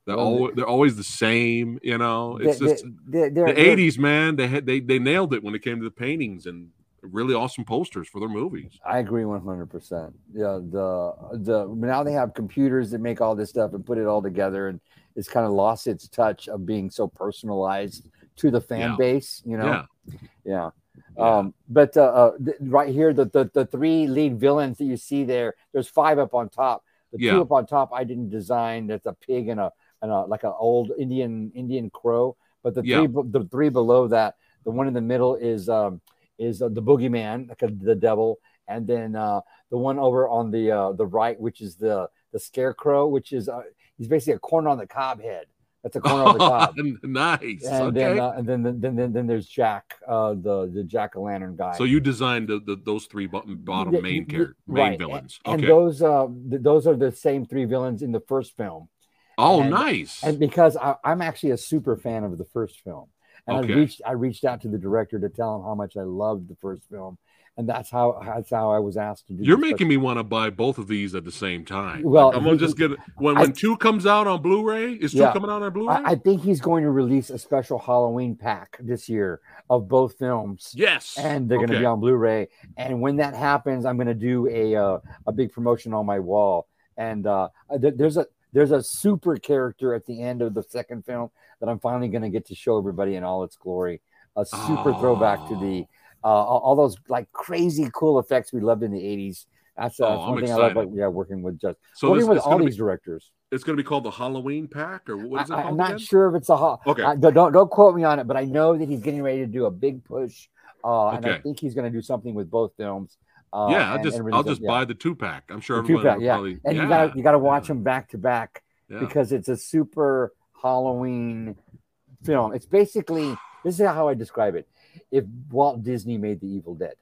They're Well, all they're always the same. You know, it's They- just they- they're- the they're- '80s, man. They had they they nailed it when it came to the paintings and really awesome posters for their movies. I agree one hundred percent. Yeah, the the now they have computers that make all this stuff and put it all together, and it's kind of lost its touch of being so personalized to the fan Yeah. base. You know, Yeah. yeah. Um, but uh, uh, th- right here, the, the the three lead villains that you see there, there's five up on top. The Yeah. two up on top, I didn't design. That's a pig and a and a like an old Indian Indian crow. But the Yeah. three the three below that, the one in the middle is um is uh, the boogeyman, like a, the devil, and then uh, the one over on the uh, the right, which is the the scarecrow, which is uh, he's basically a corn on the cob head. That's a corn on the cob. nice. And okay. then, uh, and then, then, then, then, there's Jack, uh, the the jack o' lantern guy. So you designed the, the, those three bottom, bottom main character, main right. villains. And okay. those uh th- those are the same three villains in the first film. Oh, and- nice. And because I, I'm actually a super fan of the first film, and Okay. I reached I reached out to the director to tell him how much I loved the first film, and that's how that's how I was asked to do. You're making me want to buy both of these at the same time. Well, Like, I'm gonna just get when I- when two comes out on Blu-ray. Is two Yeah. coming out on Blu-ray? I, I think he's going to release a special Halloween pack this year of both films. Yes, and they're going to Okay. be on Blu-ray. And when that happens, I'm going to do a uh, a big promotion on my wall. And uh, th- there's a there's a super character at the end of the second film that I'm finally going to get to show everybody in all its glory. A super throwback to the uh, all, those like crazy cool effects we loved in the 80s. That's, uh, Oh, that's I'm one thing I love. excited. About, yeah, working with just So working this- with all gonna be- these directors. It's going to be called the Halloween pack, or what is it I, am not again? sure if it's a hot. Okay. I- don't don't don't quote me on it, but I know that he's getting ready to do a big push, uh, and I think he's going to do something with both films. Uh, yeah, I'll just I'll just them, buy the two pack. I'm sure two everybody pack, will yeah. probably. and yeah. you got to you got to watch them back to back because it's a super Halloween film. It's basically this is how I describe it. If Walt Disney made The Evil Dead,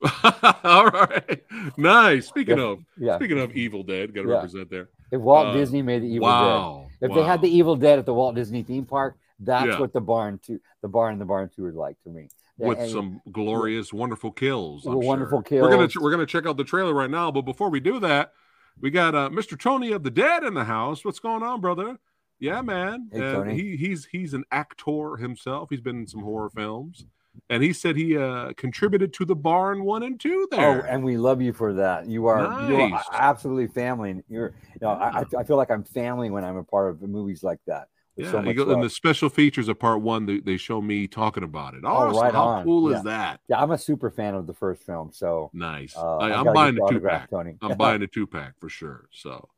All right, nice. Speaking Yeah, of yeah. speaking of Evil Dead, got to Yeah. represent there. if Walt Uh, Disney made The Evil wow, Dead, if they had. The Evil Dead at the Walt Disney theme park, that's Yeah. what the barn two, the barn and the barn two are like to me. With And- some glorious, wonderful kills. I'm wonderful sure. We're gonna we're gonna check out the trailer right now, but before we do that, we got uh, Mr. Tony of the Dead in the house. What's going on, brother? Yeah, man. Hey, Uh, Tony. he he's he's an actor himself. He's been in some horror films, and he said he uh, contributed to the Barn one and two there. Oh, and we love you for that. You are you are absolutely family. You're, you know, I, I- I feel like I'm family when I'm a part of movies like that. Yeah, so go- in the special features of part one, they, they show me talking about it. Oh, Awesome. right How on. cool Yeah. is that? Yeah, I'm a super fan of the first film. So Nice. uh, I, I'm buying the two pack. Tony. I'm buying a two pack for sure. So,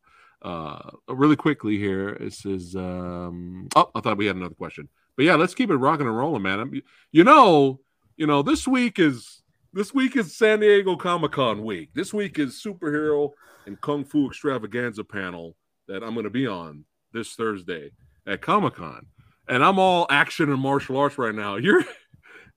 uh, really quickly here, it says, um, oh, I thought we had another question, but yeah, let's keep it rocking and rolling, man. I'm, you know, you know, this week is this week is San Diego Comic Con week. This week is superhero and kung fu extravaganza panel that I'm going to be on this Thursday at Comic Con, and I'm all action and martial arts right now. You're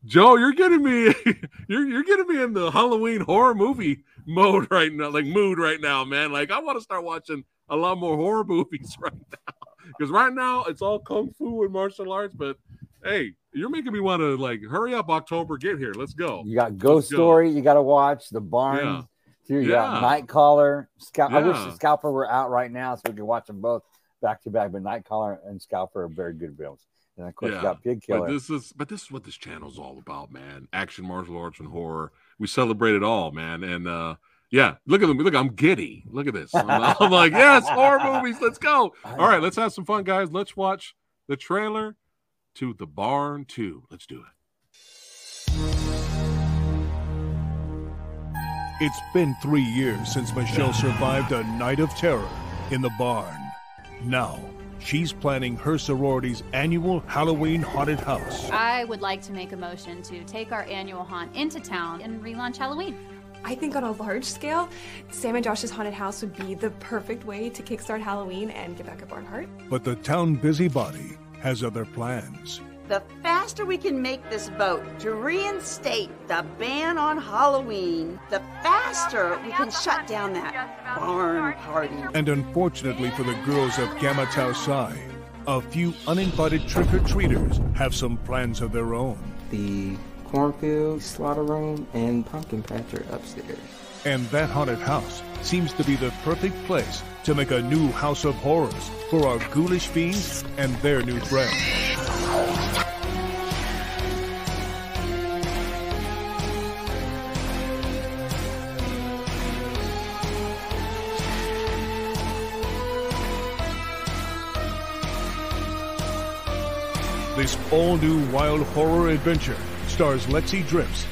Joe, you're getting me you're you're getting me in the Halloween horror movie mode right now, like mood right now, man. Like I want to start watching a lot more horror movies right now. Because right now it's all kung fu and martial arts, but hey, you're making me want to like hurry up October, get here. Let's go. you got Ghost Let's go. Story. You got to watch the barn. Yeah. Too. You Yeah. got Nightcaller. Scal- I wish the Scalper were out right now so we could watch them both back to back. But Nightcaller and Scalper are very good films. And of course, you got Pig Killer. But this is but this is what this channel's all about, man. Action, martial arts, and horror. We celebrate it all, man. And uh yeah, look at them. Look, I'm giddy. Look at this. I'm, I'm like, yes, horror movies. Let's go. All right, let's have some fun, guys. Let's watch the trailer to The Barn 2. Let's do it. It's been three years since Michelle survived a night of terror in the barn. Now, she's planning her sorority's annual Halloween haunted house. I would like to make a motion to take our annual haunt into town and relaunch Halloween. I think on a large scale, Sam and Josh's haunted house would be the perfect way to kickstart Halloween and get back at Barnhart. But the town busybody has other plans. The faster we can make this vote to reinstate the ban on Halloween, the faster we can shut down that barn party. And unfortunately for the girls of Gamma Tau Psi, a few uninvited trick-or-treaters have some plans of their own. The cornfield, slaughter room, and pumpkin patch are upstairs. And that haunted house seems to be the perfect place to make a new house of horrors for our ghoulish fiends and their new friends. This all-new wild horror adventure stars Lexi Drips,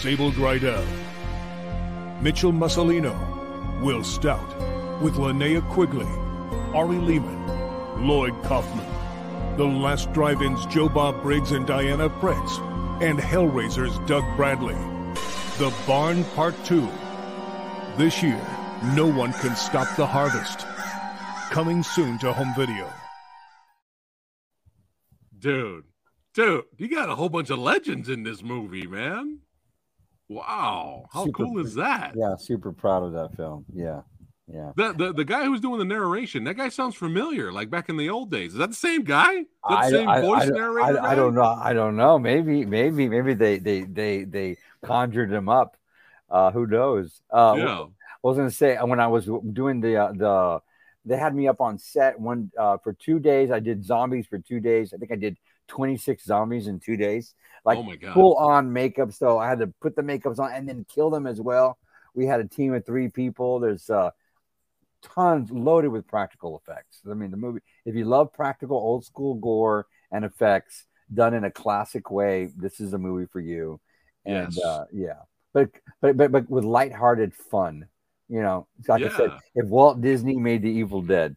Sable Grydell, Mitchell Mussolino, Will Stout, with Linnea Quigley, Ari Lehman, Lloyd Kaufman, The Last Drive-In's Joe Bob Briggs and Diana Prince, and Hellraiser's Doug Bradley. The Barn Part 2. This year, no one can stop the harvest. Coming soon to home video. Dude, dude, you got a whole bunch of legends in this movie, man. Wow, how Super- cool is that? Yeah, super proud of that film. Yeah, yeah. The, the the guy who's doing the narration, that guy sounds familiar, like back in the old days. Is that the same guy? The same voice I, narrator? I, I don't know. I don't know. Maybe, maybe, maybe they they they they conjured him up. Uh, who knows? Uh, Yeah. I was gonna say when I was doing the uh, the they had me up on set one uh, for two days. I did zombies for two days. I think I did 26 zombies in two days. Like Oh my God. full on makeup. So I had to put the makeups on and then kill them as well. We had a team of three people. There's uh tons loaded with practical effects. I mean, the movie, if you love practical old school gore and effects done in a classic way, this is a movie for you. And Yes. uh, yeah, but, but, but, but with lighthearted fun, you know, like I said, if Walt Disney made The Evil Dead,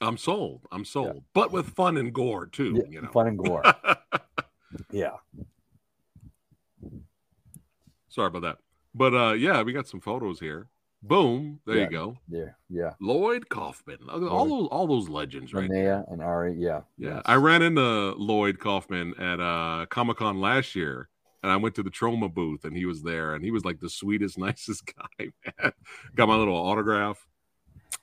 I'm sold. I'm sold. But with fun and gore too, you know. fun and gore. yeah. Sorry about that. But uh yeah, we got some photos here. Boom. There Yeah, you go. Yeah. Yeah. Lloyd Kaufman. At All those all those legends right Linnea and Ari. Yeah. Yeah, I ran into Lloyd Kaufman at uh, Comic Con last year, and I went to the Troma booth, and he was there, and he was like the sweetest, nicest guy. Man, got my little autograph.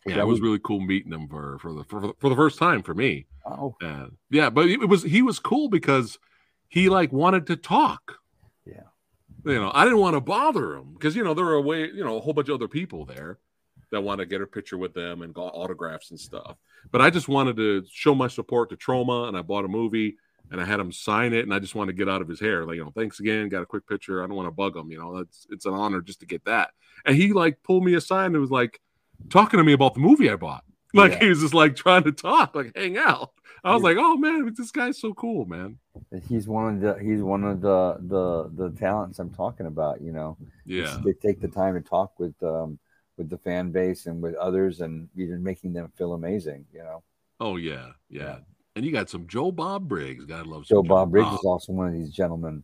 Yeah, Yeah, it was really cool meeting him for for the for, for the first time for me. Oh, yeah, but it was he was cool because he like wanted to talk. Yeah, you know, I didn't want to bother him because you know there were a way, you know, a whole bunch of other people there that want to get a picture with them and got autographs and stuff. But I just wanted to show my support to Troma, and I bought a movie and I had him sign it, and I just want to get out of his hair, like you know, thanks again, got a quick picture. I don't want to bug him, you know, it's it's an honor just to get that. And he like pulled me aside and was like talking to me about the movie I bought. Like Yeah. he was just like trying to talk, like hang out. I was like, oh man, this guy's so cool, man. he's one of the he's one of the the the talents I'm talking about. You know, Yeah. they take the time to talk with um with the fan base and with others, and even making them feel amazing. You know, Oh yeah, yeah. And you got some Joe Bob Briggs. God loves Joe Bob Briggs is also one of these gentlemen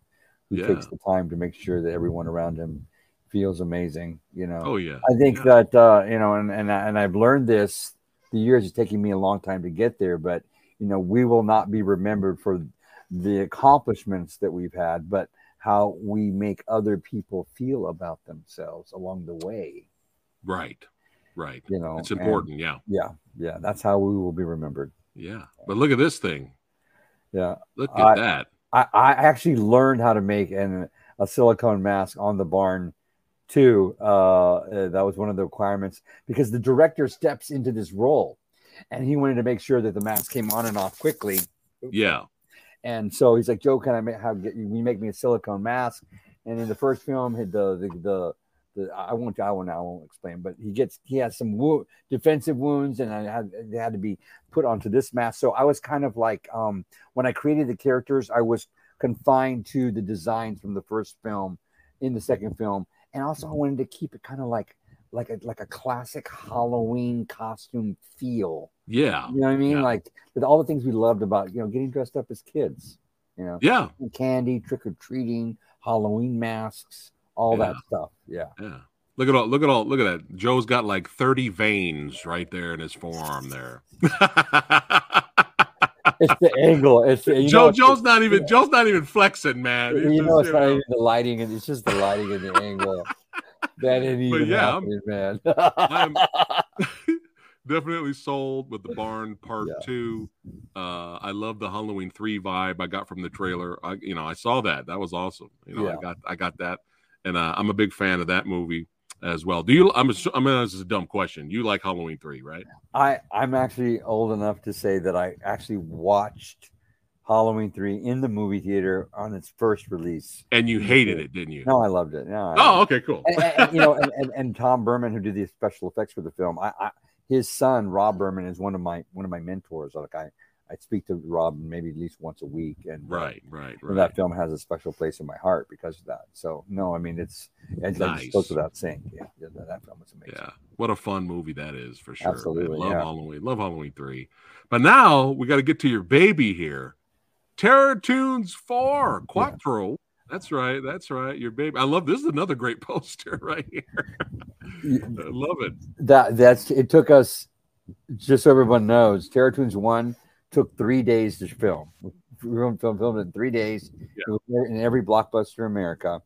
who Yeah. takes the time to make sure that everyone around him feels amazing. You know. Oh, yeah. I think that uh, you know, and and and I've learned this. The years it's taking me a long time to get there, but you know, we will not be remembered for the accomplishments that we've had, but how we make other people feel about themselves along the way. Right. Right. You know, it's and- important. yeah. Yeah, yeah, that's how we will be remembered. Yeah. But look at this thing. Yeah, Look at I- that. I, I actually learned how to make an, a silicone mask on the barn too. Uh, uh, that was one of the requirements because the director steps into this role, and he wanted to make sure that the mask came on and off quickly. Yeah. And so he's like, "Joe, can I make how get you make me a silicone mask?" And in the first film, he- the the the, the I won't I won't I won't explain, but he gets he has some wo- defensive wounds, and I had they had to be put onto this mask. So I was kind of like um, when I created the characters, I was confined to the designs from the first film in the second film, and also I mm-hmm. wanted to keep it kind of like like a like a classic Halloween costume feel. Yeah. You know what I mean? Like with all the things we loved about, you know, getting dressed up as kids, you know, Yeah. candy, trick or treating, Halloween masks, all that stuff. Yeah. Yeah. Look at all look at all look at that. Joe's got like 30 veins right there in his forearm there. it's the angle. It's you Joe know, it's- Joe's not even Joe's not even flexing, man. He's you know, just, it's not know. even the lighting, and it's just the lighting and the angle. That ain't But even yeah, happening, man. I'm definitely sold with the barn part two. Uh, I love the Halloween three vibe I got from the trailer. I, you know, I saw that. That was awesome. You know, I got I got that, and uh, I'm a big fan of that movie as well. Do you? I'm. I mean, this is a dumb question. You like Halloween three, right? I I'm actually old enough to say that I actually watched Halloween three in the movie theater on its first release. And you hated it, didn't you? No, I loved it. No, Oh, okay, cool. And- and, you know, and, and, and Tom Burman, who did the special effects for the film, I, I his son Rob Burman is one of my one of my mentors. Like I I speak to Rob maybe at least once a week, and uh, Right, right, right. that film has a special place in my heart because of that. So no, I mean it's it Nice. just goes without saying. Yeah, yeah, that, film is amazing. Yeah, what a fun movie that is for sure. Absolutely, love yeah. Halloween. Love Halloween three. But now we got to get to your baby here, Terror Toons four Quattro. That's right. That's right. Your baby. I love this. Is another great poster right here. I love it. That that's it took us just so everyone knows, Terror Toons one took three days to film. We filmed, filmed, filmed in three days was in every blockbuster in America.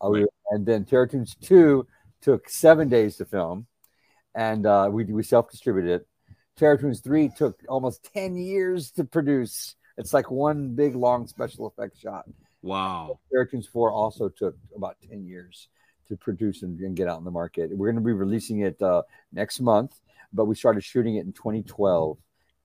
Uh, we- and then Terror Toons two took seven days to film, and uh, we we self distributed it. Terror Toons three took almost ten years to produce. It's like one big long special effects shot. Wow. Terror Toons 4 also took about 10 years to produce and, and get out in the market. We're going to be releasing it uh, next month, but we started shooting it in 2012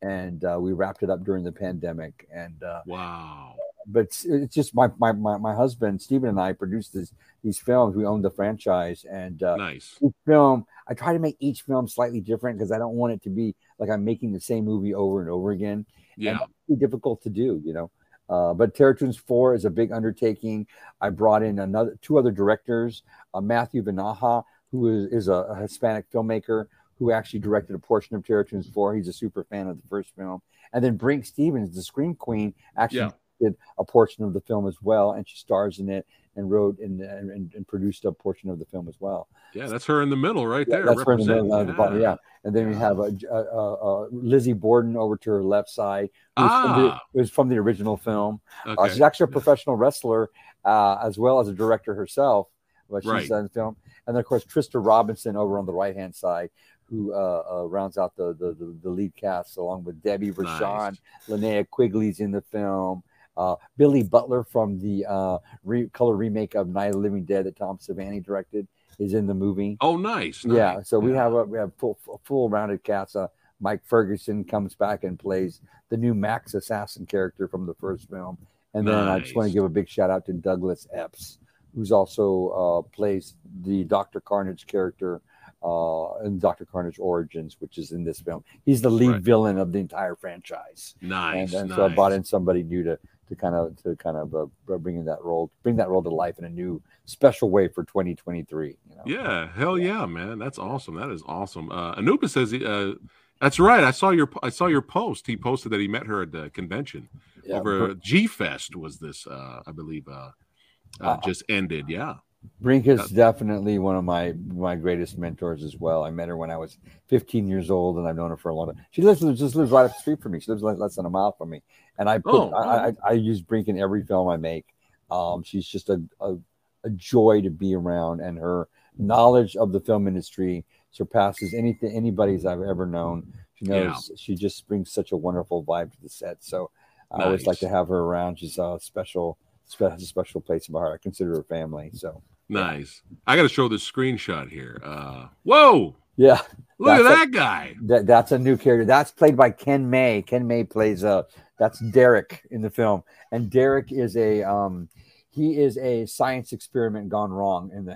and uh, we wrapped it up during the pandemic. And uh, wow. But it's, it's just my, my, my, my husband, Stephen, and I produced this, these films. We own the franchise. And uh, nice. each film, I try to make each film slightly different because I don't want it to be like I'm making the same movie over and over again. Yeah. And difficult to do, you know. Uh, but Terror Toons 4 is a big undertaking. I brought in another two other directors, uh, Matthew Vanaha, who is, is a, a Hispanic filmmaker who actually directed a portion of Terror Toons 4. He's a super fan of the first film. And then Brinke Stevens, the Scream Queen, actually Yeah. did a portion of the film as well, and she stars in it and wrote and, and, and produced a portion of the film as well. Yeah, that's her in the middle right Yeah, there. that's her in the middle of the bottom, yeah. And then we have a, a, a, Lizzie Borden over to her left side, who was, from, the, Ah. was from the original film. Uh, she's actually a professional wrestler uh, as well as a director herself, but she's Right. in film. And then of course Trista Robinson over on the right hand side, who uh, uh, rounds out the, the the the lead cast along with Debbie Rochon, Linnea Quigley's in the film. Uh, Billy Butler from the uh, re- color remake of Night of the Living Dead that Tom Savini directed is in the movie. Oh, nice. Yeah, nice. so we have a we have full full rounded cast. Uh, Mike Ferguson comes back and plays the new Max assassin character from the first film, and then I just want to give a big shout out to Douglas Epps, who's also uh, plays the Doctor Carnage character uh, in Doctor Carnage Origins, which is in this film. He's the lead Right. villain of the entire franchise. Nice, and, and so I nice. brought in somebody new to to kind of to kind of uh, bring in that role, bring that role to life in a new special way for 2023. You know? Yeah, hell yeah, man. That's awesome. That is awesome. Uh, Anubis says, he- uh, "That's right. I saw your I saw your post. He posted that he met her at the convention Yeah, over but- G Fest. Was this? Uh, I believe uh, uh, just ended. Yeah. Brinke is definitely one of my my greatest mentors as well. I met her when I was 15 years old, and I've known her for a long time. She lives just lives right up the street from me. She lives less than a mile from me, and I put Oh, I, I, I use Brinke in every film I make. Um, she's just a, a a joy to be around, and her knowledge of the film industry surpasses anything anybody's I've ever known. She knows she just brings such a wonderful vibe to the set. So I always like to have her around. She's a special, spe- has a special place in my heart. I consider her family. So. Nice. I got to show this screenshot here. Uh, whoa! Yeah. Look at a- that guy. That, that's a new character. That's played by Ken May. Ken May plays uh that's Derek in the film. And Derek is a um he is a science experiment gone wrong in the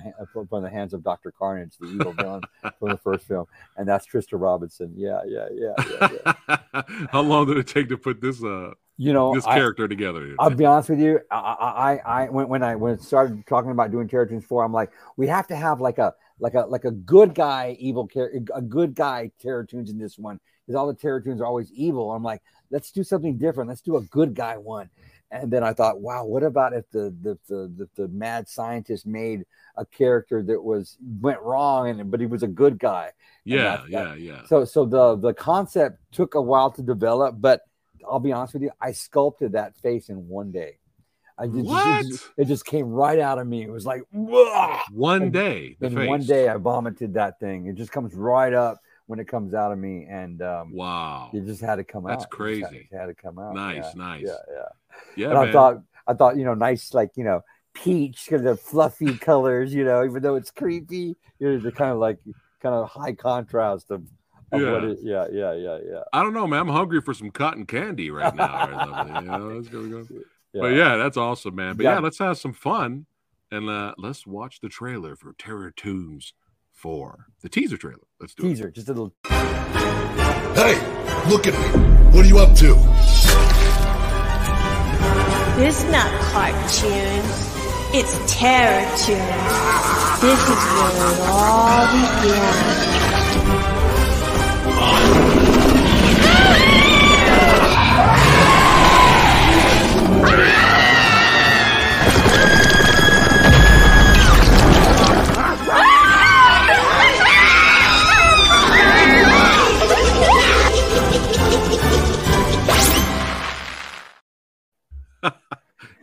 from the hands of Dr. Carnage, the evil villain from the first film. And that's Trista Robinson. Yeah, yeah, yeah, yeah. yeah. How long did it take to put this uh You know, this I- character together? I'll be honest with you. I, I, I, I when, when I when I started talking about doing Terror Toons four, I'm like, we have to have like a like a like a good guy evil character, a good guy Terror Toons in this one because all the Terror Toons are always evil. I'm like, let's do something different. Let's do a good guy one. And then I thought, wow, what about if the the the, the, the mad scientist made a character that was went wrong and but he was a good guy. Yeah, that- yeah, yeah. So so the the concept took a while to develop, but I'll be honest with you, I sculpted that face in one day. I just, What? It, just, it just came right out of me. It was like "Whoa!" One And day, the in one day, I vomited that thing. It just comes right up when it comes out of me, and um, Wow. it just had to come That's out. It had- crazy. It had, to come out. Nice, yeah, nice. Yeah, yeah. Yeah, and I thought, I thought, you know, nice, like you know, peach, kind of fluffy colors. You know, even though it's creepy, you know, the kind of like kind of high contrast of, Yeah. it. Yeah, yeah, yeah, yeah. I don't know, man. I'm hungry for some cotton candy right now. or you know? Let's go, go. Yeah. But yeah, that's awesome, man. But yeah. Yeah. let's have some fun and uh, let's watch the trailer for Terror Toons 4. The teaser trailer. Let's do it. Teaser, just a little. Hey, look at me. What are you up to? This is not cartoons. It's Terror Toons. This is where it all began.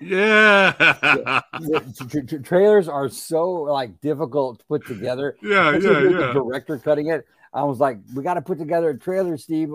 Yeah. Yeah, tra- tra- trailers are so like difficult to put together. Yeah, Especially yeah, yeah. The director cutting it. I was like, we got to put together a trailer, Steve.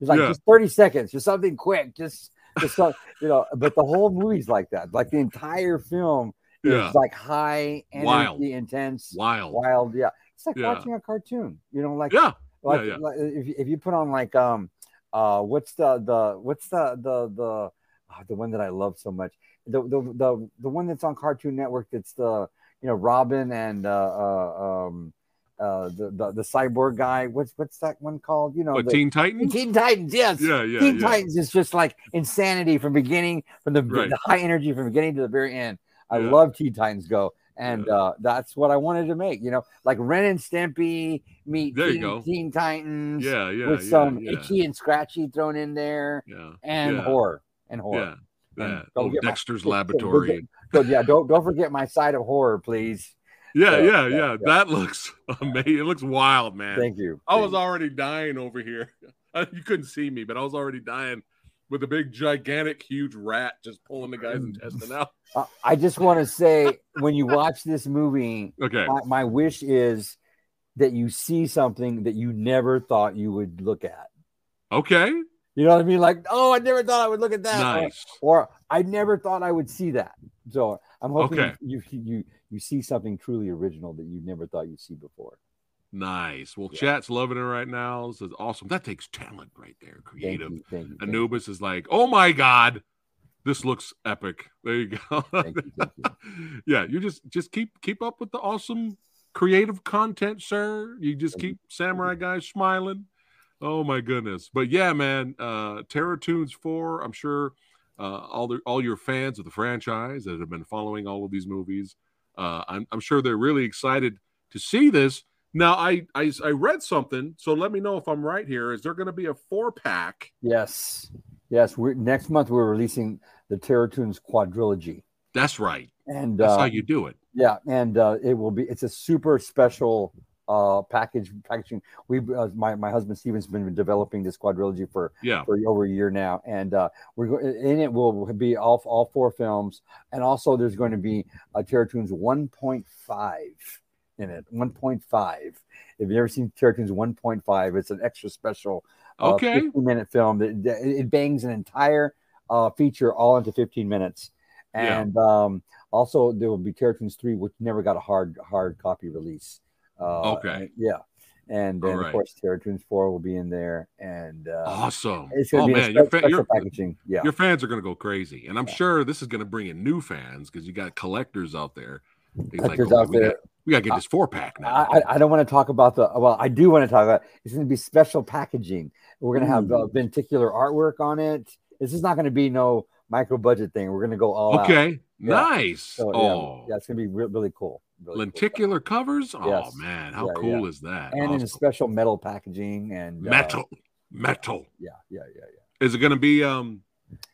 It's like Yeah. just thirty seconds, just something quick, just, just some, you know. But the whole movie's like that. Like the entire film Yeah. is like high energy, Wild. intense, Wild. wild. Yeah, it's like Yeah. watching a cartoon. You know, like Yeah. like, Yeah, yeah. like if, you- if you put on like um uh what's the the what's the the the ah, the one that I love so much the the the, the one that's on Cartoon Network that's the you know Robin and uh, uh um uh the, the the cyborg guy what's what's that one called you know What, the- Teen Titans? Teen Titans yes Yeah, yeah, Teen yeah. Titans is just like insanity from beginning from the, Right. the high energy from beginning to the very end I Yeah. love Teen Titans Go and uh that's what I wanted to make you know like Ren and Stimpy meet There you Teen, go. Teen Titans Yeah, yeah, with yeah, some yeah. itchy and scratchy thrown in there Yeah. and horror and horror. Yeah. Yeah. Oh, my- Dexter's so- Laboratory. So, yeah, don't don't forget my side of horror, please. Yeah, So, yeah, yeah, That looks amazing. It looks wild, man. Thank you. I was already dying over here. You couldn't see me, but I was already dying with a big, gigantic, huge rat just pulling the guy's mm. intestine out. I just want to say when you watch this movie, Okay. my, my wish is that you see something that you never thought you would look at. Okay. You know what I mean? Like, oh, I never thought I would look at that. Or- Nice. Or, I never thought I would see that. So I'm hoping Okay. you you you see something truly original that you never thought you'd see before. Nice. Well, chat's loving it right now. This is awesome. That takes talent right there. Creative. you, thank you, thank Anubis is like, oh my God, this looks epic. There you go. yeah, you just just keep keep up with the awesome creative content, sir. You just keep Samurai Guys smiling. Oh my goodness. But yeah, man, uh Terror Toons 4, I'm sure uh all the all your fans of the franchise that have been following all of these movies, uh I'm I'm sure they're really excited to see this. Now I I, I read something, so let me know if I'm right here. Is there going to be a four pack? Yes, yes. We're next month. We're releasing the Terror Toons quadrilogy, That's right. and That's uh, how you do it. Yeah, and uh, it will be. It's a super special uh package packaging. We, uh, my my husband Steven's been developing this quadrilogy for Yeah. for over a year now, and uh, we're go- in it will be all all four films, and also there's going to be a Terror Toons 1.5 in it. 1.5. If you've ever seen Terror Toons 1.5, it's an extra special. uh, Okay. 15 minute film that that- it bangs an entire uh, feature all into 15 minutes. Yeah. And um, also there will be Terror Toons 3, which never got a hard hard copy release. Uh, Okay. yeah. And then All of course Terror Toons 4 will be in there. And uh, Awesome. It's oh be man, spe- your, fa- your, packaging. Yeah. your fans are going to go crazy, and I'm sure this is going to bring in new fans because you got collectors out there. He's Collectors "Okay, out we there. Got, we got to get this four pack now. I, I- I don't want to talk about the well. I do want to talk about it's going to be special packaging. We're going to have uh, lenticular artwork on it. This is not going to be no micro budget thing. We're going to go all out. Okay, Yeah. nice. So, yeah, oh, yeah, it's going to be re- really cool. Really cool. lenticular covers. Oh Yes. man, how Yeah, cool yeah. is that? And in a special metal packaging and uh, metal, metal. Yeah, yeah, yeah, yeah. Is it going to be um?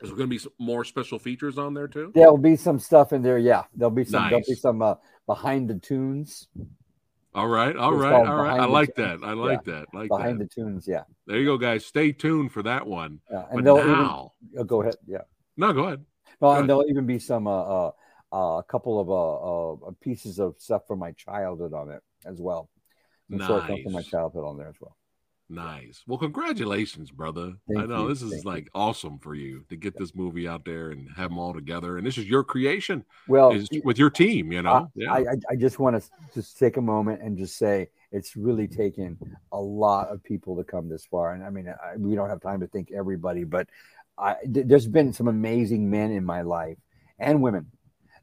Is there going to be some more special features on there too? There'll be some stuff in there. Yeah, there'll be some. There'll be some uh, behind the tunes. All right, all It's right, all right. I like Tunes. that. I like Yeah. that. Like Behind that. the tunes, yeah. There you go, guys. Stay tuned for that one. Yeah, But they'll now, even oh, go ahead. Yeah. no, go ahead. Well, Go and ahead. there'll even be some uh, uh, uh, a couple of uh, uh, pieces of stuff from my childhood on it as well. Some films from my childhood on there as well. Nice. Well, congratulations, brother. I know you, this is thank you. like awesome for you to get this movie out there and have them all together. And this is your creation. Well, with your team, you know. I, yeah. I, I- I just want to just take a moment and just say it's really taken a lot of people to come this far. And I mean, I, we don't have time to thank everybody, but I, th- there's been some amazing men in my life and women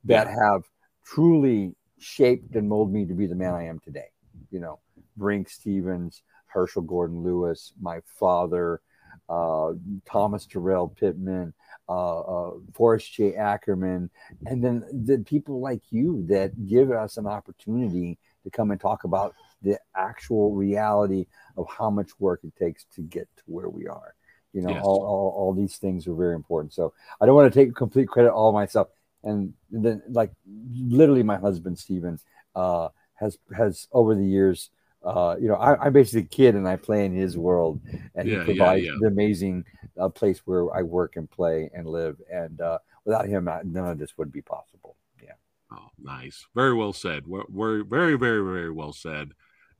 that have truly shaped and molded me to be the man I am today. You know, Brinke Stevens, Herschell Gordon Lewis, my father, uh, Thomas Terrell Pittman, uh, uh, Forrest J. Ackerman, and then the people like you that give us an opportunity to come and talk about the actual reality of how much work it takes to get to where we are. You know, Yes. all, all, all these things are very important. So I don't want to take complete credit all myself. And then, like, literally, my husband Stephen uh, has has over the years, uh, you know, I, I'm basically a kid and I play in his world, and Yeah, yeah, he provides yeah. the amazing uh, place where I work and play and live. And uh, without him, I- none of this would be possible. Yeah. Oh, nice. Very well said. We're, we're very, very, very well said.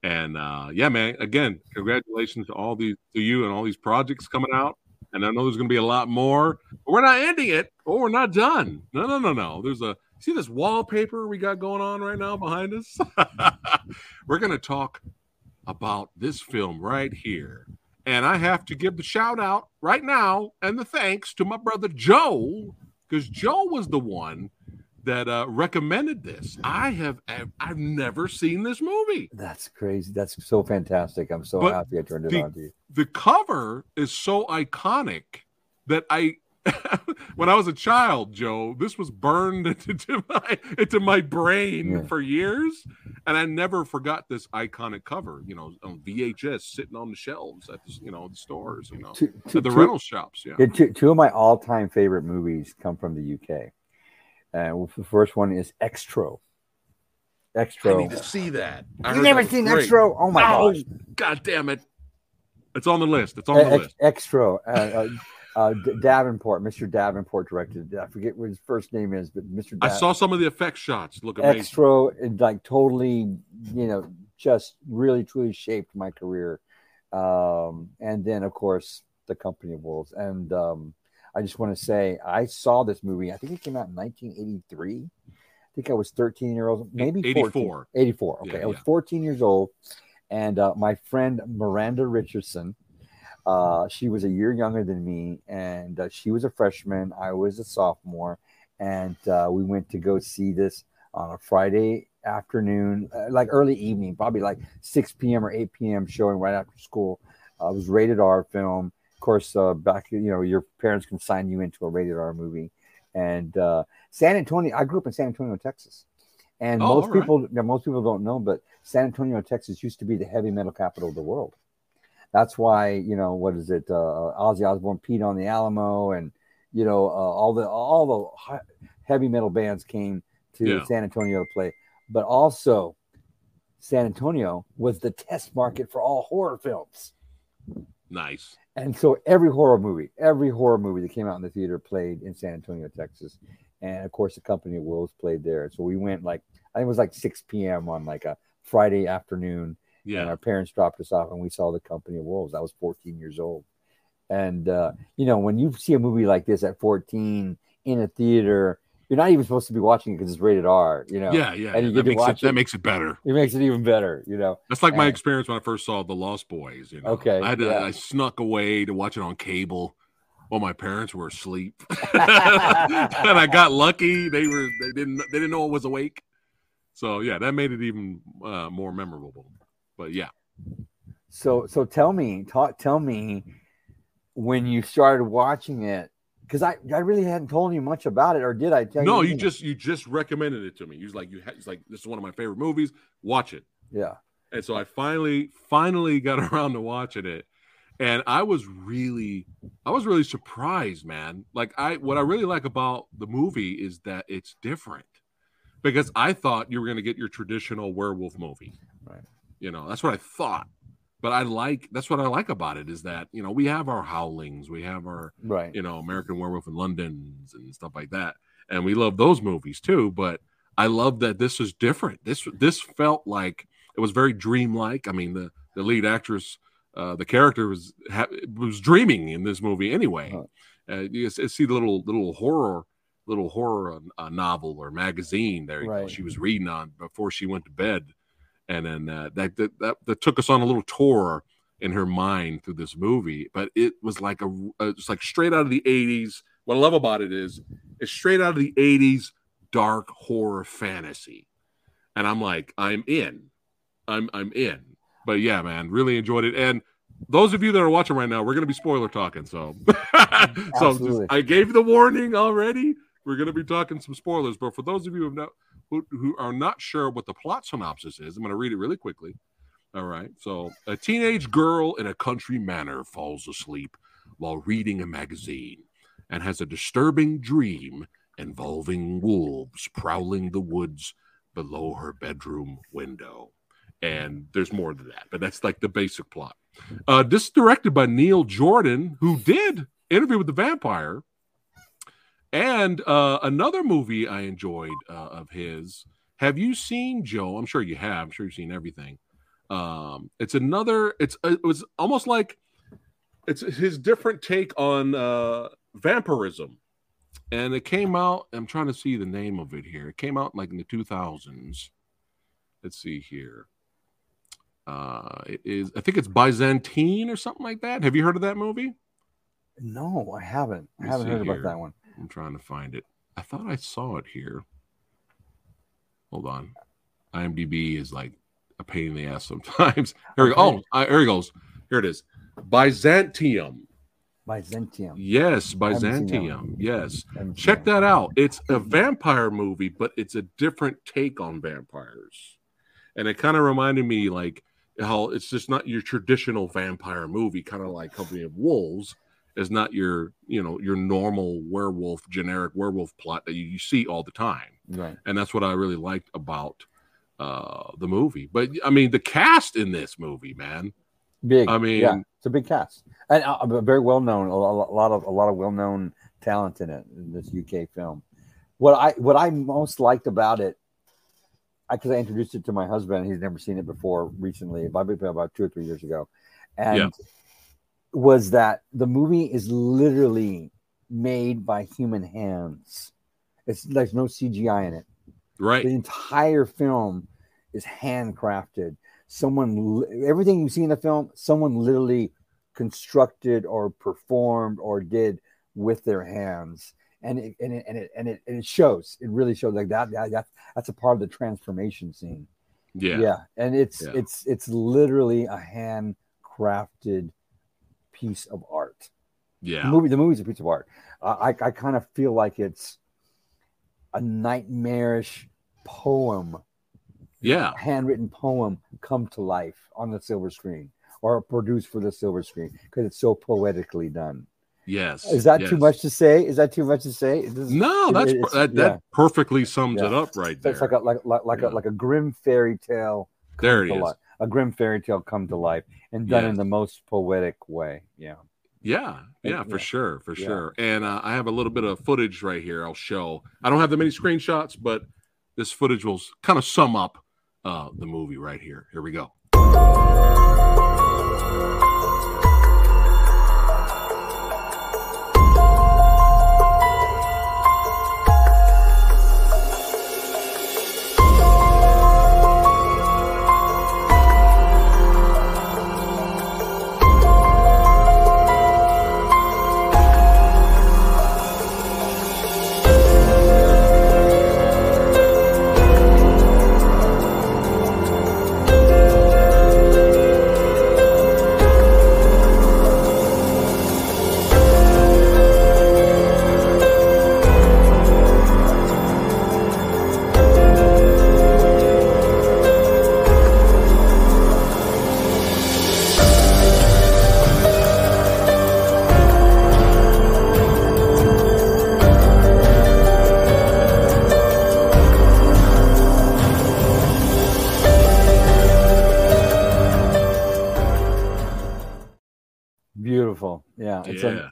And uh, yeah, man. Again, congratulations to all these to you and all these projects coming out. And I know there's going to be a lot more. But we're not ending it, or we're not done. No, no, no, no. There's a see this wallpaper we got going on right now behind us. we're going to talk about this film right here. And I have to give the shout out right now and the thanks to my brother Joe, because Joe was the one that uh, recommended this. I have I've, never seen this movie. That's crazy. That's so fantastic. I'm so But happy I turned it the, on to you. the cover is so iconic that I when I was a child, Joe, this was burned into my into my brain Yeah. for years, and I never forgot this iconic cover. You know, on VHS sitting on the shelves at the, you know the stores, you know, Two- two- at the two- rental shops. Yeah, two, two of my all-time favorite movies come from the UK. And the first one is Xtro. Xtro. I need to see that. I You've never that seen great. Xtro? Oh my Oh, gosh. God damn it! It's on the list. It's on the Ex- list. Xtro. Uh, uh, uh, Davenport, Mr. Davenport directed. I forget what his first name is, but Mr. I saw some of the effect shots. Look amazing. Xtro, it, like totally, you know, just really truly shaped my career. Um, and then of course the Company of Wolves. And um, I just want to say I saw this movie. I think it came out in 1983. I think I was 13 years old, maybe 14. 84. 84. Okay, Yeah, I was yeah. 14 years old, and uh, my friend Miranda Richardson. Uh, she was a year younger than me, and uh, she was a freshman. I was a sophomore, and uh, we went to go see this on a Friday afternoon, uh, like early evening, probably like 6 p.m. or 8 p.m. showing right after school. Uh, it was rated R film. Of course, uh, back you know your parents can sign you into a rated R movie, and uh, San Antonio. I grew up in San Antonio, Texas, and Oh, most right. people most people don't know, but San Antonio, Texas used to be the heavy metal capital of the world. That's why you know what is it? Uh, Ozzy Osbourne peed on the Alamo, and you know uh, all the all the heavy metal bands came to Yeah. San Antonio to play. But also, San Antonio was the test market for all horror films. Nice. And so every horror movie, every horror movie that came out in the theater played in San Antonio, Texas. And of course, the Company of Wolves played there. So we went like, I think it was like 6 p.m. on like a Friday afternoon. Yeah. And our parents dropped us off and we saw the Company of Wolves. I was 14 years old. And, uh, you know, when you see a movie like this at 14 in a theater, you're not even supposed to be watching it because it's rated R, you know? Yeah, yeah. And you yeah. get That, to makes it, watch that makes it better. It makes it even better, you know? That's like my experience when I first saw The Lost Boys. You know, Okay, I, had to, yeah. I snuck away to watch it on cable while my parents were asleep, and I got lucky. They were they didn't they didn't know I was awake. So yeah, that made it even uh, more memorable. But yeah, So so tell me, talk, tell me when you started watching it because I, I really hadn't told you much about it, or did I tell no, you? No, you just you just recommended it to me. You was like you had, it's like this is one of my favorite movies. Watch it. yeah. And so I finally, finally got around to watching it. And I was really, I was really surprised, man. Like I, what I really like about the movie is that it's different. because I thought you were going to get your traditional werewolf movie. Right. You know, that's what I thought. But I like that's what I like about it is that you know we have our howlings, we have our Right. you know American Werewolf in London's and stuff like that, and we love those movies too. But I love that this is different. This this felt like it was very dreamlike. I mean, the the lead actress, uh, the character was ha- was dreaming in this movie anyway. Uh, you see the little little horror little horror uh, novel or magazine there Right. she was reading on before she went to bed, and then uh, that, that that that took us on a little tour in her mind through this movie. But it was like a uh, it's like straight out of the '80s. What I love about it is it's straight out of the '80s dark horror fantasy, and I'm like I'm in, I'm I'm in. But yeah, man, really enjoyed it. And those of you that are watching right now, we're going to be spoiler talking. So, so just- I gave the warning already. We're going to be talking some spoilers. But for those of you who, have not, who, who are not sure what the plot synopsis is, I'm going to read it really quickly. All right. So, a teenage girl in a country manor falls asleep while reading a magazine and has a disturbing dream involving wolves prowling the woods below her bedroom window. And there's more to that, but that's like the basic plot. Uh, this is directed by Neil Jordan, who did Interview with the Vampire, and uh, another movie I enjoyed uh, of his. Have you seen Joe? I'm sure you have. I'm sure you've seen everything. Um, it's another. It's it was almost like it's his different take on uh, vampirism, and it came out. I'm trying to see the name of it here. It came out like in the 2000s. Let's see here. Uh, it is. I think it's Byzantine or something like that. Have you heard of that movie? No, I haven't. I haven't heard about that one. I'm trying to find it. I thought I saw it here. Hold on. IMDb is like a pain in the ass sometimes. Here we go. Oh, uh, here it goes. Here it is. Byzantium. Byzantium. Yes, that Byzantium. Yes. Haven't Check that out. It's a vampire movie, but it's a different take on vampires. And it kind of reminded me like how it's just not your traditional vampire movie, kind of like Company of Wolves is not your, you know, your normal werewolf, generic werewolf plot that you, you see all the time. Right. And that's what I really liked about uh the movie. But I mean the cast in this movie, man. Big. I mean, yeah, it's a big cast and uh, very well known. A a lot of a lot of well known talent in it in this UK film. What I what I most liked about it, because I, introduced it to my husband, he's never seen it before recently, probably about two or three years ago, and Yeah. Was that the movie is literally made by human hands. It's there's no CGI in it. Right. The entire film is handcrafted. Someone, everything you see in the film, someone literally constructed or performed or did with their hands, and it and it and it and it, and it shows. It really shows like that. that that's that's a part of the transformation scene. Yeah. yeah, and it's Yeah. it's it's literally a handcrafted piece of art. Yeah. The movie, the movie's a piece of art. Uh, I, I kind of feel like it's a nightmarish poem, Yeah. handwritten poem come to life on the silver screen or produced for the silver screen because it's so poetically done. Yes. Is that too much to say? Is that too much to say? This No, that's it's- that, yeah. that perfectly sums Yeah. it up right there. It's like a like like like, Yeah. a, like a grim fairy tale. There it is. A grim fairy tale come to life and done in the most poetic way. Yeah. Yeah, yeah, for yeah. sure, for Yeah. sure. And uh, I have a little bit of footage right here. I'll show. I don't have that many screenshots, but this footage will kind of sum up uh, the movie right here. Here we go. Yeah, it's Yeah. A,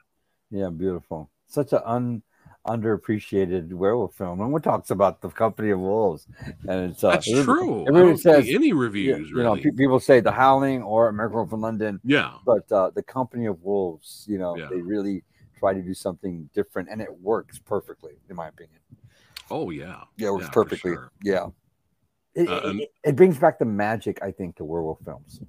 yeah, beautiful. Such an un underappreciated werewolf film. No one talks about the Company of Wolves, and it's uh, That's everybody- true. Everybody says any you- reviews, You know, pe- people say The Howling or American from London. Yeah. but uh, the Company of Wolves, you know, Yeah. they really try to do something different, and it works perfectly, in my opinion. Oh yeah. Yeah, it works for perfectly. sure. Yeah. It, Uh, and- it, it brings back the magic, I think, to werewolf films.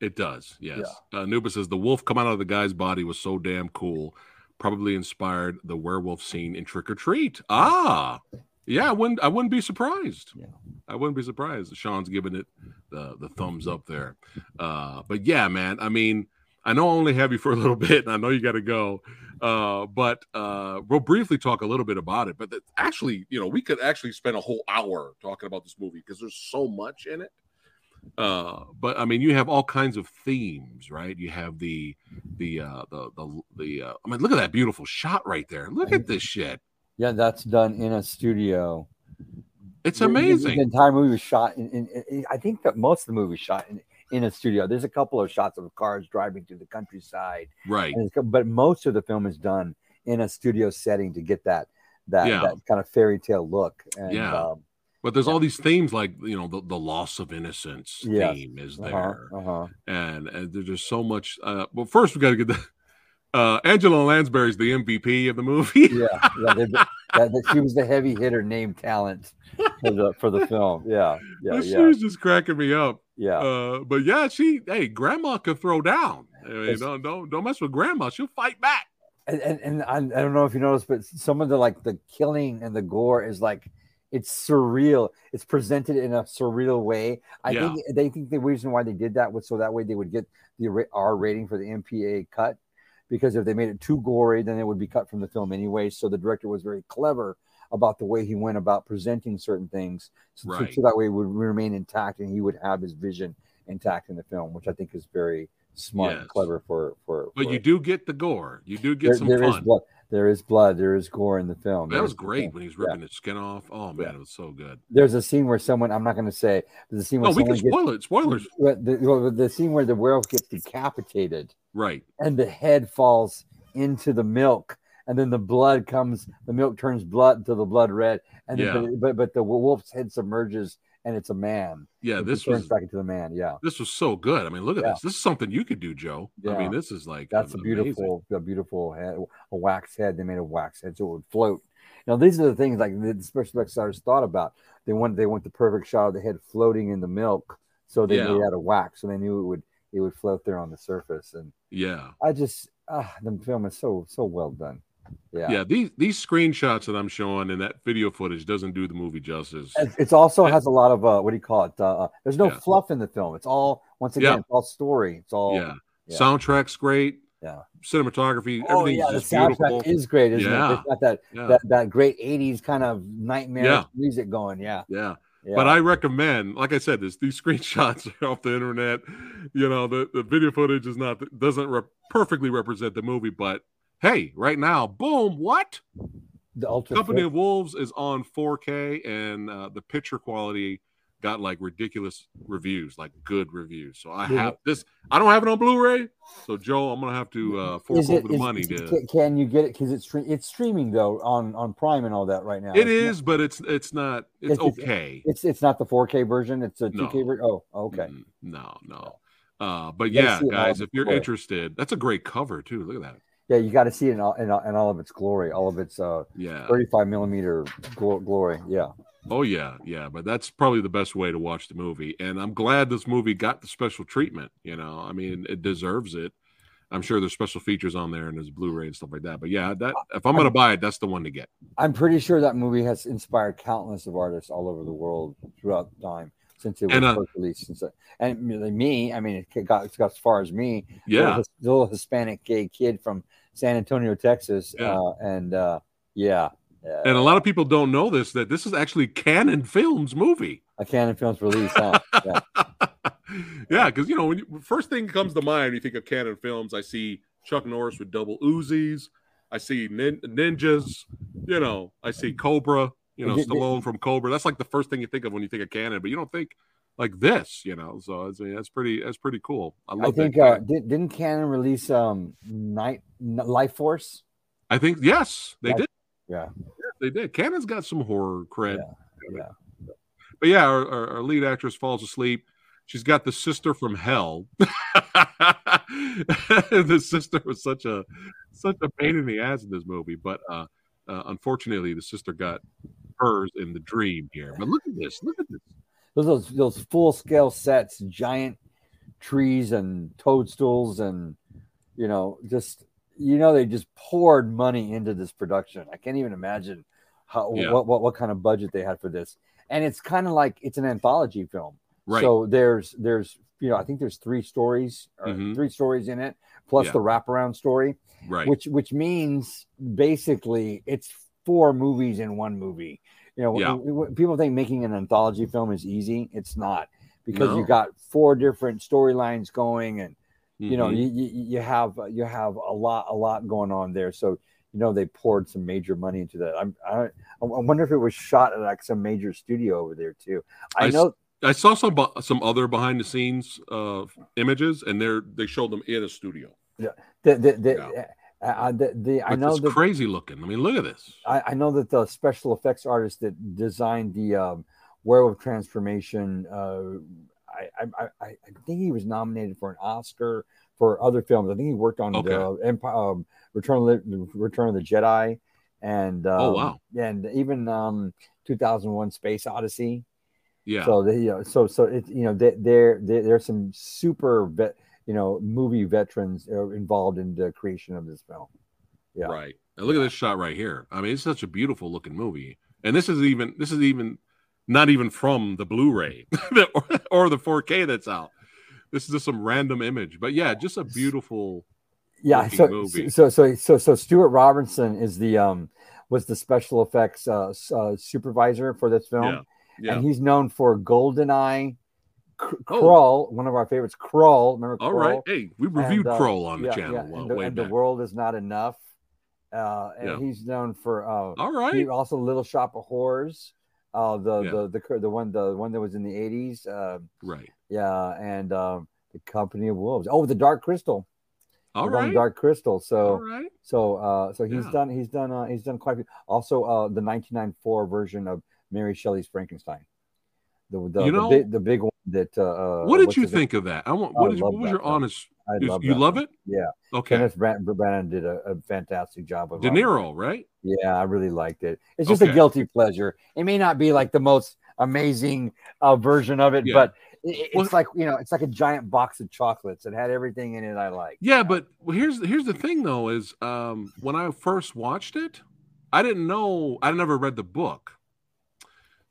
It does, yes. Uh, Nuba says the wolf come out of the guy's body was so damn cool. Probably inspired the werewolf scene in Trick or Treat. Ah, yeah. I wouldn't. I wouldn't be surprised. Yeah. I wouldn't be surprised. Sean's giving it the the thumbs up there. Uh, but yeah, man. I mean, I know I only have you for a little bit, and I know you got to go. Uh, but uh, we'll briefly talk a little bit about it. But that- actually, you know, we could actually spend a whole hour talking about this movie because there's so much in it uh but i mean you have all kinds of themes right you have the the uh the the, the uh, i mean look at that beautiful shot right there look at this shit Yeah, that's done in a studio. it's amazing The entire movie was shot in, in, in- I think that most of the movie was shot in, in a studio. There's a couple of shots of cars driving through the countryside, right but most of the film is done in a studio setting to get that that, Yeah. that kind of fairy tale look. And, yeah um, but there's all these themes like you know the, the loss of innocence Yes. theme is Uh-huh, there uh-huh. and, and there's just so much uh well first we got to get the uh angela lansbury's the mvp of the movie yeah, yeah they, that, that she was the heavy hitter named talent for the for the film. Yeah, yeah, she yeah. was just cracking me up Yeah. uh but yeah she hey grandma could throw down I mean, don't, don't don't mess with grandma she'll fight back and and, and I, I don't know if you noticed, but some of the like the killing and the gore is like it's surreal. It's presented in a surreal way. I Yeah. think they think the reason why they did that was so that way they would get the R rating for the MPA cut. Because if they made it too gory, then it would be cut from the film anyway. So the director was very clever about the way he went about presenting certain things, so, Right. so that way it would remain intact and he would have his vision intact in the film, which I think is very smart and clever for for. But for- you do get the gore. You do get there- some there fun. There is blood. There is gore in the film. That was great when he was yeah. ripping his skin off. Oh man, it was so good. There's a scene where someone. I'm not going to say. There's a scene where No, we can spoil it. Spoilers. The, well, the scene where the werewolf gets decapitated Right. and the head falls into the milk, and then the blood comes. The milk turns blood until the blood red, and Yeah. but, but but the wolf's head submerges, and it's a man. Yeah, this was back into the man. Yeah. this was so good. I mean, look at Yeah. this. This is something you could do, Joe. I mean, this is like That's a amazing. beautiful, a beautiful head, a wax head. They made a wax head so it would float. Now, these are the things like the special effects artists thought about. They want they want the perfect shot of the head floating in the milk, so they Yeah. made out of wax, so they knew it would it would float there on the surface. And Yeah. I just, ah, the film is so so well done. Yeah, Yeah. These these screenshots that I'm showing and that video footage doesn't do the movie justice. It- also has a lot of uh, what do you call it? Uh, uh, there's no Yeah. fluff in the film. It's all once again, Yeah. it's all story. It's all yeah. Soundtrack's great. Yeah. Cinematography. Oh Everything's yeah, the soundtrack beautiful. is great, isn't yeah. it? It's got that, that that great '80s kind of nightmare music going. Yeah, Yeah. Yeah. But I recommend, like I said, this these screenshots are off the internet. You know, the, the video footage is not doesn't re- perfectly represent the movie, but hey, right now, boom, what? the ultra Company of Wolves is on 4K, and uh, the picture quality got like ridiculous reviews, like good reviews. So I Yeah. have this. I don't have it on Blu-ray, so Joe, I'm gonna have to uh, fork Is over the is- money is- to. can, you get it? Because it's it's streaming though on on Prime and all that right now. It It's not- but it's it's not. It's, okay. It's it's not the 4K version. It's a 2K version. Oh, okay. No, no. Uh, but yeah, see it all guys, if you're interested, that's a great cover too. Look at that. Yeah, you got to see it in all, in all in all of its glory, all of its uh Yeah. 35 millimeter glo- glory. Yeah. Oh yeah, yeah, but that's probably the best way to watch the movie, and I'm glad this movie got the special treatment. You know, I mean, it deserves it. I'm sure there's special features on there and there's Blu-ray and stuff like that. But yeah, that if I'm gonna buy it, that's the one to get. I'm pretty sure that movie has inspired countless of artists all over the world throughout time since it was And, uh, first released. Since it, and me, I mean, it got, it got as far as me. Yeah. little, little Hispanic gay kid from San Antonio, Texas, Yeah. uh, and uh, yeah, uh, And a lot of people don't know this that this is actually Cannon Films movie. a Cannon Films release. Huh? Yeah. Yeah, because you know when you, first thing comes to mind when you think of Cannon Films, I see Chuck Norris with double Uzis, I see nin- ninjas, you know, I see Cobra, you know, Stallone from Cobra. That's like the first thing you think of when you think of Cannon, but you don't think like this, you know. So I mean, that's pretty that's pretty cool. I love. I think uh, did, didn't Cannon release um Night Life Force? I think yes, they Life- did. Yeah. They did. Cannon's got some horror cred. Yeah. But yeah, our, our, our lead actress falls asleep. She's got the sister from hell. the sister was such a such a pain in the ass in this movie, but uh, uh, unfortunately, the sister got hers in the dream here. But look at this! Look at this! Those those, full scale sets, giant trees and toadstools, and you know, just you know, they just poured money into this production. I can't even imagine how Yeah. what, what what kind of budget they had for this. And it's kind of like it's an anthology film. Right. So there's there's you know I think there's three stories or Mhm. three stories in it plus Yeah. the wraparound story. Right. Which which means basically it's four movies in one movie. You know, Yeah. w- w- people think making an anthology film is easy. It's not because No. you got four different storylines going, and you know you, you have you have a lot a lot going on there. So you know they poured some major money into that. I'm I, I wonder if it was shot at like some major studio over there too. I, s- know. I saw some some other behind the scenes uh, images, and they're they showed them in a studio. Yeah, the the, the, uh, uh, the, the I know that crazy looking. I mean, look at this. I, I know that the special effects artist that designed the um, werewolf transformation, uh, I, I, I, I think he was nominated for an Oscar for other films. I think he worked on Okay. the Empire, um, Return of the Return of the Jedi, and um, Oh, wow. and even um, 2001: Space Odyssey. Yeah. So they, you know, so so it you know they, there there there's some super you know movie veterans involved in the creation of this film. Yeah. Right. And look at this shot right here. I mean, it's such a beautiful looking movie. And this is even this is even not even from the Blu-ray or, or the 4K that's out. This is just some random image. But yeah, just a beautiful yeah so, movie. so so so so Stuart Robinson is the um was the special effects uh, uh supervisor for this film Yeah, yeah. and he's known for Goldeneye K- Oh. One of our favorites Krull. remember All right. Hey, we reviewed And, uh, Krull on the yeah, channel yeah, and, the, and the world is not enough uh and Yeah. he's known for uh All right. he also Little Shop of Horrors uh the Yeah. the the the one the one that was in the 80s uh Right. yeah and um the company of wolves oh the dark crystal All right. Dark Crystal. So, All right. so, uh, so he's Yeah. done, he's done, uh, he's done quite a few. Also, uh, the 1994 version of Mary Shelley's Frankenstein, the the, You the know- big, the big one that. Uh, What did you name? think of that? I want I what, did, what was your honest I is- love you love film. it? Yeah. Okay. Kenneth Branagh, did a, a fantastic job of De Niro, right? Yeah, I really liked it. It's just a guilty pleasure. It may not be like the most amazing uh, version of it, Yeah. but it's Well- like you know, it's like a giant box of chocolates. It had everything in it I like. Yeah, but here's here's the thing though is um when I first watched it, I didn't know I never read the book.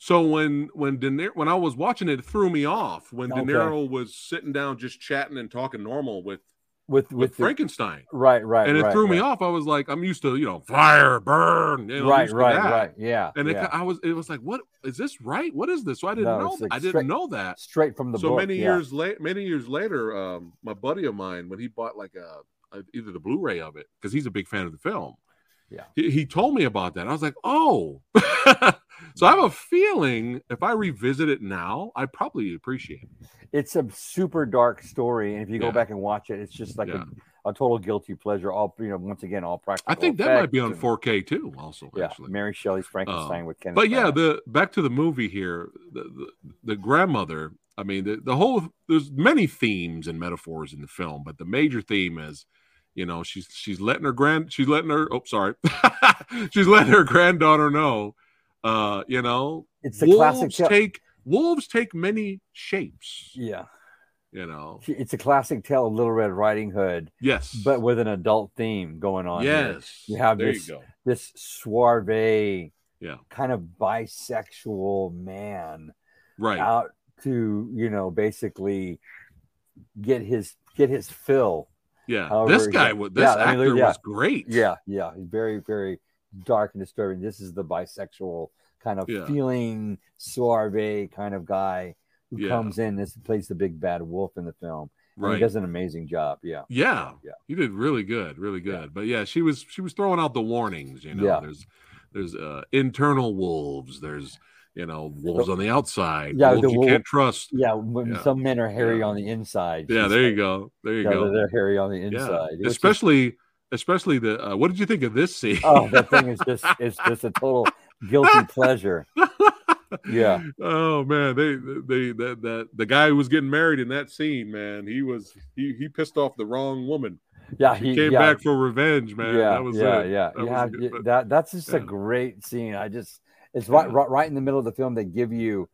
So when when De Niro, when I was watching it, it threw me off when De Niro was sitting down just chatting and talking normal with with with, with the- Frankenstein. Right, right, and it right, threw me off. I was like, I'm used to you know fire, burn, you know, Right, right, right. Yeah, And it, yeah. I was it was like, what is this right? What is this? So I didn't No, know. like I didn't know that straight from the so book, many yeah. years late many years later um my buddy of mine when he bought like a, a either the blu-ray of it because he's a big fan of the film yeah he, he told me about that i was like oh so i have a feeling if i revisit it now i probably appreciate it it's a super dark story, and if you go back and watch it, it's just like Yeah. a, a total guilty pleasure. All you know, once again, all practical. i think that might be on and- 4k too also Yeah, actually Mary Shelley's Frankenstein Um, with Kenneth. but yeah Branagh. the back to the movie here the, the, the grandmother i mean the, the whole there's many themes and metaphors in the film but the major theme is you know she's she's letting her grand she's letting her oh sorry she's letting her granddaughter know uh you know It's the classic wolves tale- take wolves take many shapes yeah, you know it's a classic tale of Little Red Riding Hood. Yes. but with an adult theme going on. here. Yes, you have there you this go. this suave, Yeah. kind of bisexual man, Right. out to you know basically get his get his fill. Yeah, However, this guy yeah, wa- this yeah, I mean, actor yeah. was great. Yeah, yeah, he's very, very dark and disturbing. This is the bisexual kind of Yeah. feeling suave kind of guy who comes in This plays the big bad wolf in the film. Right. he does an amazing job. Yeah, Yeah, yeah. you did really good, really good. But yeah, she was she was throwing out the warnings. You know, there's there's uh, internal wolves. There's you know, wolves on the outside. Yeah, the you can't trust. Yeah, when Yeah. some men are hairy on the inside. Yeah, there you go. There you Yeah, go. they're- hairy on the Yeah, inside. is- especially especially the. Uh, what did you think of this scene? oh, that thing is just it's just a total guilty pleasure. Yeah. Oh man, they they that that the guy who was getting married in that scene, man, he was he he pissed off the wrong woman. Yeah, he, he- came yeah. back for revenge, man. yeah, that was yeah, it. yeah, That yeah. good, but- that that's just a great scene. I just it's right, right right in the middle of the film. They give you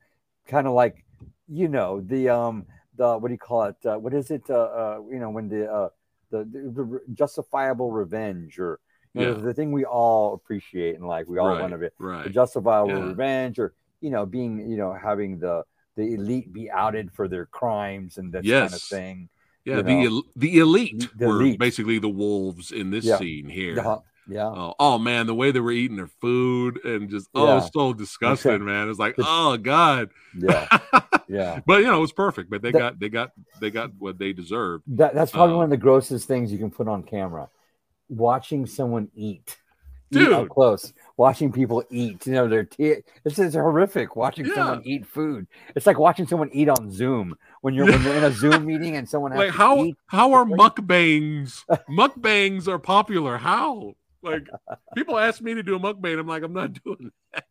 kind of like you know the um the what do you call it? Uh, what is it? Uh, uh, you know when the uh the, the, justifiable revenge or you know, Yeah. the thing we all appreciate and like we all Right, want it. The right. justifiable Yeah. revenge or you know being you know having the the elite be outed for their crimes and that kind of thing. Yeah, the know. the elite The were elite. basically the wolves in this Yeah. scene here. Yeah, yeah. Oh, oh, man, the way they were eating their food and just oh, Yeah. so disgusting, man. It's like oh god. Yeah, yeah. But you know, it was perfect. But they That- got they got they got what they deserved. That, that's probably Uh, one of the grossest things you can put on camera. Watching someone eat, Eat Dude. up close. Watching people eat, you know, their te- it's, it's horrific. Watching someone eat food, it's like watching someone eat on Zoom when you're when you're in a Zoom meeting and someone has Like how eat. how are mukbangs? mukbangs are popular. How? Like people ask me to do a mukbang. I'm like, I'm not doing that.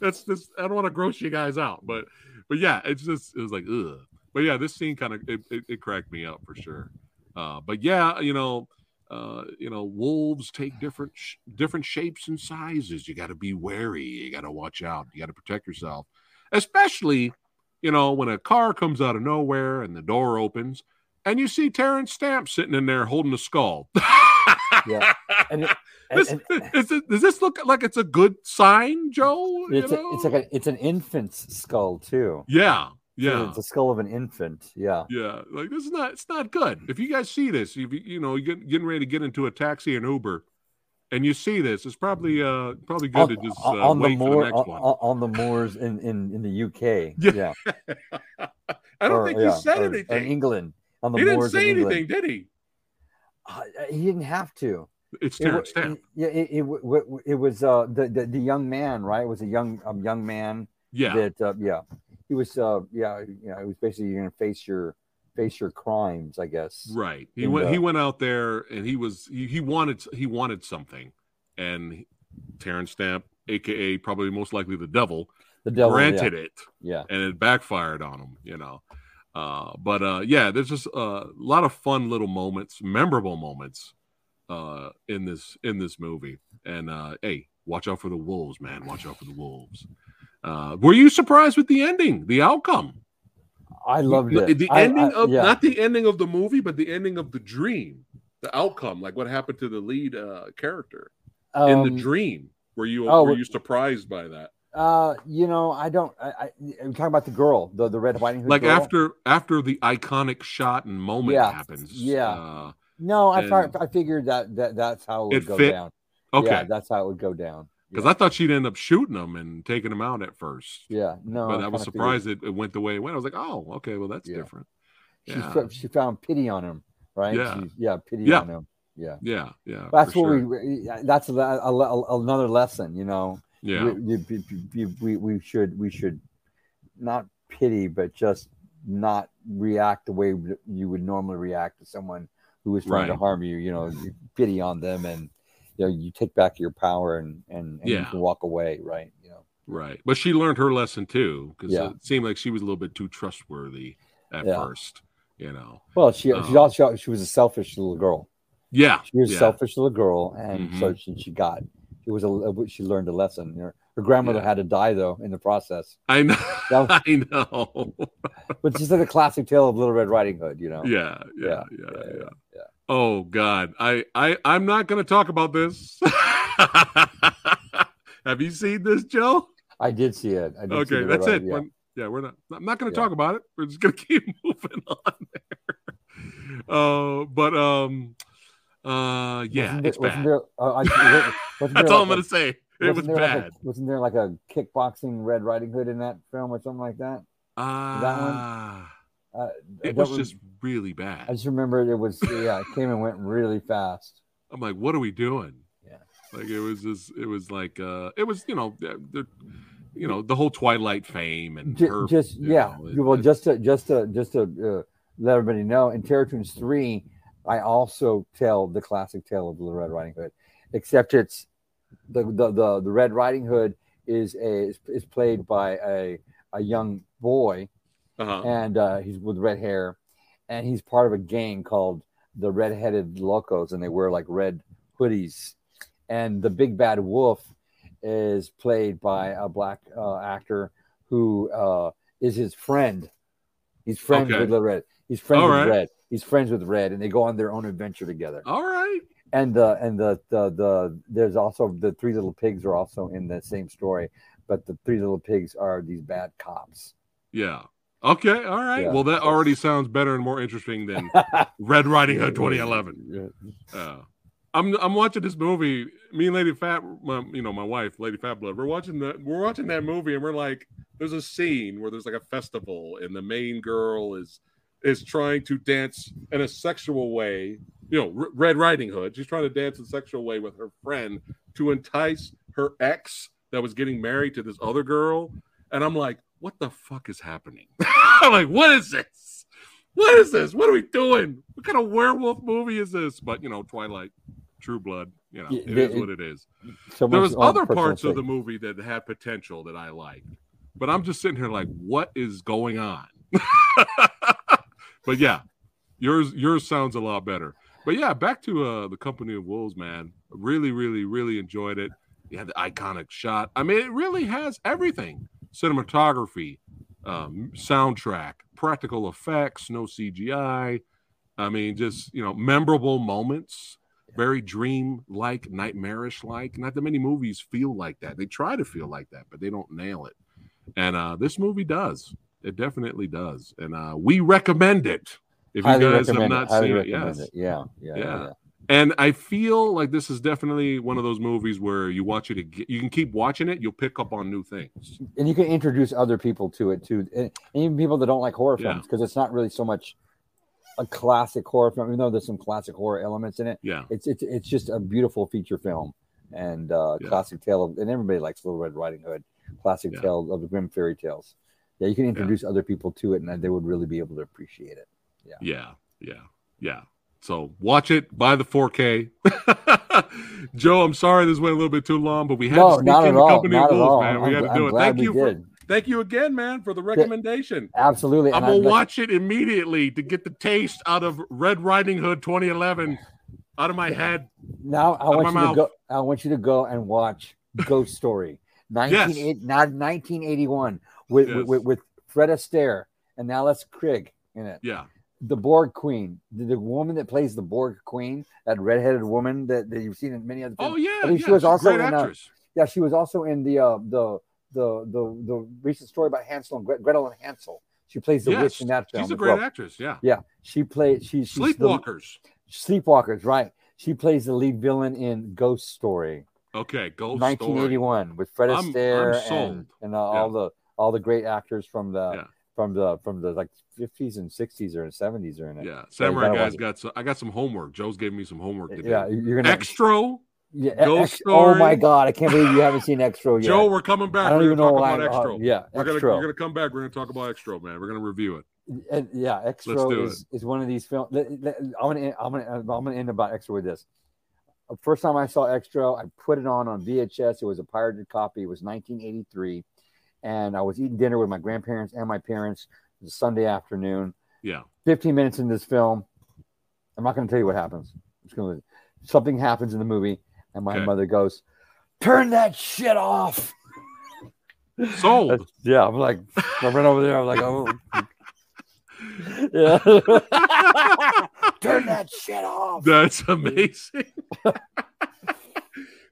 That's just I don't want to gross you guys out. But but yeah, it's just it was like ugh. But yeah, this scene kind of it, it, it cracked me up for sure. Uh, but yeah, you know, uh, you know, wolves take different sh- different shapes and sizes. You got to be wary. You got to watch out. You got to protect yourself, especially you know when a car comes out of nowhere and the door opens and you see Terence Stamp sitting in there holding a skull. Yeah, and, and- This- and- is it- does this look like it's a good sign, Joe? You it's a, it's like a, it's an infant's skull too. yeah, yeah. it's a skull of an infant. Yeah, Yeah, like this is not. It's not good. If you guys see this, you you know you're getting, getting ready to get into a taxi and Uber, and you see this, it's probably uh probably good on, to just on- uh, on the wait for moor the next on, one. on- the moors in in in the UK. Yeah. Yeah, I don't Or- think yeah, he said or- or in. England on the he didn't moors say in England. anything, did he? Uh, he didn't have to. It's It Stamp. Yeah, it, it, w- it was uh, the, the the young man, right? It was a young um, young man. Yeah. That uh, yeah, he was uh yeah yeah. It was basically you're gonna face your face your crimes, I guess. Right. He went. the- He went out there, and he was. He, he wanted. He wanted something, and Terence Stamp, aka probably most likely the devil, The devil, granted yeah. it. Yeah. and it backfired on him. You know. Uh, but uh, yeah, there's just a lot of fun little moments, memorable moments, uh, in this in this movie. And uh, hey, watch out for the wolves, man. Watch out for the wolves. Uh, were you surprised with the ending, the outcome? I loved it. The I- ending I- of yeah. not the ending of the movie, but the ending of the dream, the outcome, like what happened to the lead uh, character in Um, the dream. Were you oh, were you surprised by that? Uh, you know, I don't. I, I I'm talking about the girl, the the red hood. Like girl. after after the iconic shot and moment Yeah, happens. yeah. uh, No, I thought, I figured that that that's how it would It go fit? down. Okay. Yeah, that's how it would go down. because I thought she'd end up shooting him and taking him out at first. Yeah, no, but I I was surprised it, it went the way it went. I was like, oh, okay, well that's different. She Yeah. she found pity on him, right? Yeah. She- yeah, pity Yeah. on him. Yeah, Yeah, yeah, That's what sure. we. That's a, a, a- another lesson, you know. Yeah. we, we, we, we, should we should not pity, but just not react the way you would normally react to someone who is trying to harm you. You know, you pity on them, and you know, you take back your power, and and, and you can walk away, right? You know. Right. But she learned her lesson too, because Yeah. it seemed like she was a little bit too trustworthy at Yeah. first, you know. Well, she she Um, also she was a selfish little girl. Yeah, she was a selfish little girl, and so Mhm. she she got it was a she learned a lesson. Her, her grandmother had to die though in the process. I know. Was- I know. but just like a classic tale of Little Red Riding Hood, you know. Yeah, yeah, yeah, yeah. Oh God, I, I, I'm not going to talk about this. Have you seen this, Joe? I did see it. I did Okay, the that's Red it. Riding- yeah. Yeah, we're not. I'm not going to Yeah. talk about it. We're just going to keep moving on there. Uh, but um, uh, yeah, Wasn't it's there, wasn't bad. there, uh, I, wasn't That's all I'm going to say. It wasn't there like a- bad. wasn't there like a kickboxing Red Riding Hood in that film or something like that? that one. Ah, Uh, it was just really bad. I just remember it was yeah, it came and went really fast. I'm like, what are we doing? Yeah. Like it was just, it was like, uh, it was, you know, they're- you know the whole Twilight fame and Ju- her. just yeah. know, it- well, just to just to just to uh, let everybody know, in Terror Toons three, I also tell the classic tale of the Red Riding Hood, except it's the the the, the Red Riding Hood is a is, is played by a a young boy, uh-huh. and uh, he's with red hair, and he's part of a gang called the Red-Headed Locos, and they wear like red hoodies, and the big bad wolf is played by a black uh, actor who uh, is his friend. He's friends Okay. with the red. He's friends All with red. He's friends with red, and they go on their own adventure together. All right. And the and the the the there's also the three little pigs are also in the same story, but the three little pigs are these bad cops. Yeah. Okay. All right. Yeah. Well, that already sounds better and more interesting than Red Riding Hood 2011. Uh, I'm I'm watching this movie. Me and Lady Fat, my, you know, my wife, Lady Fat Blood. We're watching that. We're watching that movie, and we're like, there's a scene where there's like a festival, and the main girl is is trying to dance in a sexual way. You know, R- Red Riding Hood. She's trying to dance in a sexual way with her friend to entice her ex that was getting married to this other girl. And I'm like, what the fuck is happening? I'm like, what is this? What is this? What are we doing? What kind of werewolf movie is this? But you know, Twilight, True Blood. You know, Yeah, it it- is what it is. So there was other parts of the movie that had potential that I liked, but I'm just sitting here like, what is going on? but yeah, yours yours sounds a lot better. But yeah, back to uh the Company of Wolves, man. Really, really, really enjoyed it. You had the iconic shot. I mean, it really has everything: cinematography, um, soundtrack, practical effects, no CGI. I mean, just you know, memorable moments, very dream-like, nightmarish-like. Not that many movies feel like that. They try to feel like that, but they don't nail it. And uh, this movie does. It definitely does. And uh, we recommend it. If you guys have recommend it, not seen it, yes. it. Yeah, yeah, yeah, yeah. And I feel like this is definitely one of those movies where you watch it again. You can keep watching it. You'll pick up on new things. and you can introduce other people to it too, and even people that don't like horror films because it's not really so much a classic horror film, even though there's some classic horror elements in it. Yeah. it's it's it's just a beautiful feature film and uh, Yeah. classic tale of, and everybody likes Little Red Riding Hood, classic Yeah. tale of the Grimm fairy tales. Yeah, you can introduce other people to it, and they would really be able to appreciate it. Yeah. Yeah, yeah, yeah. So watch it. Buy the 4K. Joe, I'm sorry this went a little bit too long, but we had No, to sneak in the all, company not of wolves, man. We I'm- had to I'm do it. Thank you for thank you again, man, for the recommendation. Absolutely, I'm gonna watch it immediately to get the taste out of Red Riding Hood 2011 out of my head. Now I want you my to go. I want you to go and watch Ghost Story, 19, not 1981, with, Yes. with with Fred Astaire and Alice Krige in it. Yeah. The Borg Queen, the, the woman that plays the Borg Queen, that redheaded woman that, that you've seen in many other. Oh, films. yeah, I think yeah, she was she's a also great in. Uh, actress. yeah, she was also in the uh, the the the the recent story about Hansel and Gre- Gretel and Hansel. She plays the Yes, witch in that film. she's a great well. actress, yeah. yeah. She played. She she's the- Sleepwalkers. Sleepwalkers, right? She plays the lead villain in Ghost Story. Okay, Ghost 1981 with Fred I'm- I'm Astaire and, and uh, all the all the great actors from the from the from the like 50s and 60s or 70s are in it. Yeah, So Samurai guys got some. I got some homework. Joe's gave me some homework to do. Yeah, you're gonna Xtro. Yeah, Ghost Ex- oh my god, I can't believe you haven't seen Xtro yet. Joe, we're coming back. I don't we're even gonna know talk why. about uh, yeah, we're gonna Xtro. we're gonna come back. We're gonna talk about extra, man. We're gonna review it. And yeah, Xtro is, is one of these films. I'm gonna I'm gonna I'm gonna end about Xtro with this. Uh, First time I saw Xtro, I put it on on VHS. It was a pirated copy. It was 1983, and I was eating dinner with my grandparents and my parents. It was a Sunday afternoon. Yeah. 15 minutes in this film. I'm not going to tell you what happens. I'm just going to something happens in the movie, and my Okay. mother goes, "Turn that shit off." Sold. That's- yeah, I'm like, I ran over there. I'm like, oh, yeah. Turn that shit off. That's amazing.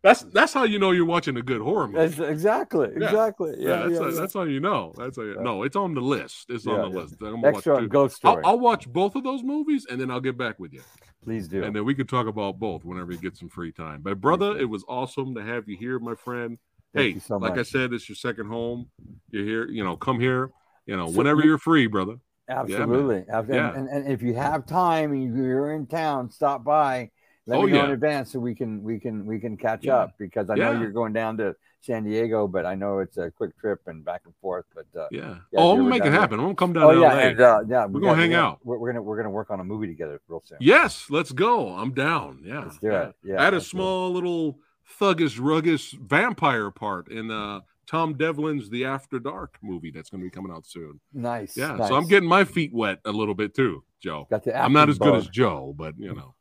That's that's how you know you're watching a good horror movie. That's exactly, Yeah. exactly. Yeah, that's, yeah, how, yeah. that's how you know. That's how you, no, it's on the list. It's Yeah, on the yeah. list. I'm Xtro watch. Ghost I'll, Story. I'll watch both of those movies and then I'll get back with you. Please do. And then we can talk about both whenever you get some free time. But brother, it was awesome to have you here, my friend. Thank hey, so like I said, it's your second home. You're here, you know, come here, you know, So whenever you- you're free, brother. Absolutely. Ab- and, Yeah. and, and if you have time and you're in town, stop by. Let Oh, me know in advance so we can we can we can catch Yeah. up because I know you're going down to San Diego, but I know it's a quick trip and back and forth. But uh, Yeah. yeah, oh, I'm gonna make it there- happen. I'm gonna come down Oh to yeah, LA. and uh, yeah, We're we gonna hang out. We're, we're gonna we're gonna work on a movie together real soon. Yes, let's go. I'm down. Yeah. Let's do it. Yeah, I had a small little thuggish, ruggish vampire part in uh, Tom Devlin's The After Dark movie that's going to be coming out soon. Nice. Yeah. nice. So I'm getting my feet wet a little bit too, Joe. I'm not as good as Joe, but you know,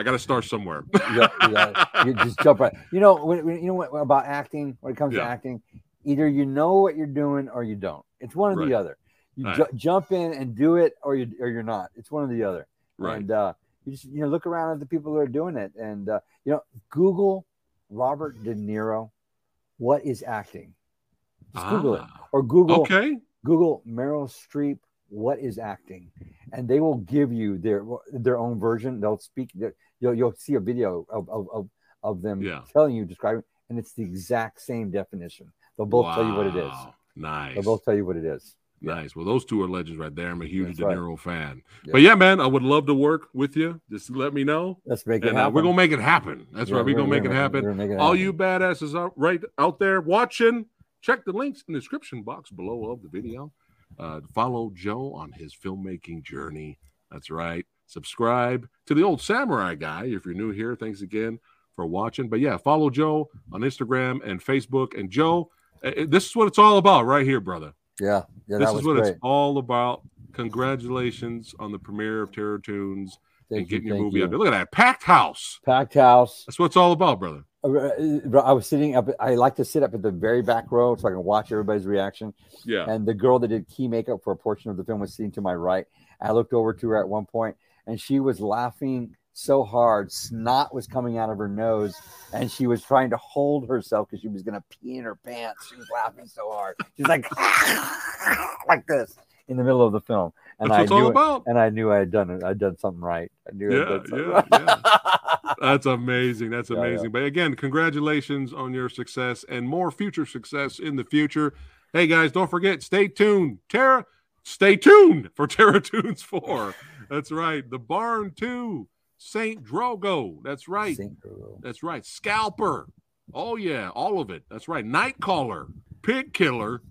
I got to start somewhere. yeah, yeah. You just jump right. You know, when, when- you know what about acting? When it comes to acting, either you know what you're doing or you don't. It's one or Right. the other. You Right. ju- jump in and do it, or you or you're not. It's one or the other. Right. And uh, you just you know look around at the people that are doing it, and uh, you know Google Robert De Niro. What is acting? Just Google it, Ah. or Google Okay. Google Meryl Streep. What is acting? And they will give you their their own version. They'll speak. You'll you'll see a video of of of, of them Yeah. telling you describing, and it's the exact same definition. They'll both tell you what it is. Nice. They'll both tell you what it is. Nice. Well, those two are legends right there. I'm a huge That's De right. Niro fan. Yeah. But yeah, man, I would love to work with you. Just let me know. Let's make it And, uh, happen. we're gonna make it happen. That's Yeah, right. We're we're gonna make gonna it happen. we're make it All happen. you badasses out right out there watching, check the links in the description box below of the video. Uh, follow Joe on his filmmaking journey. That's right. Subscribe to the old samurai guy if you're new here. Thanks again for watching. But yeah, follow Joe on Instagram and Facebook. And Joe, uh, uh, this is what it's all about right here, brother. Yeah, yeah, this is what great. it's all about. Congratulations on the premiere of Terror Toons and Thank you, getting your movie you. out there. Look at that packed house. Packed house. That's what it's all about, brother. Uh, I was sitting up. I like to sit up at the very back row so I can watch everybody's reaction. Yeah. And the girl that did key makeup for a portion of the film was sitting to my right. I looked over to her at one point, and she was laughing so hard, snot was coming out of her nose, and she was trying to hold herself because she was going to pee in her pants. She was laughing so hard. She's like, like this in the middle of the film. And That's I knew it- and I knew I had done it. I'd done something right. I knew Yeah, something yeah, right. yeah. That's amazing. That's amazing. yeah. But again, congratulations on your success and more future success in the future. Hey guys, don't forget, stay tuned. Terror, stay tuned for Terror Toons 4. That's right. The Barn 2, Saint Drogo. That's right. That's right. Scalper. Oh yeah, all of it. That's right. Nightcaller, Pig Killer.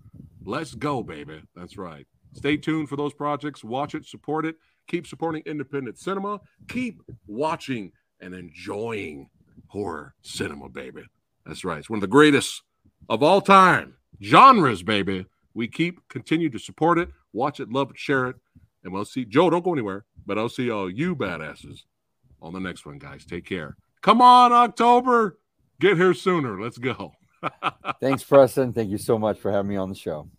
Let's go, baby. That's right. Stay tuned for those projects. Watch it, support it. Keep supporting independent cinema. Keep watching and enjoying horror cinema, baby. That's right. It's one of the greatest of all time genres, baby. We keep continue to support it, watch it, love it, share it, and we'll see. Joe, don't go anywhere, but I'll see all you badasses on the next one, guys. Take care. Come on, October. Get here sooner. Let's go. Thanks, Preston. Thank you so much for having me on the show.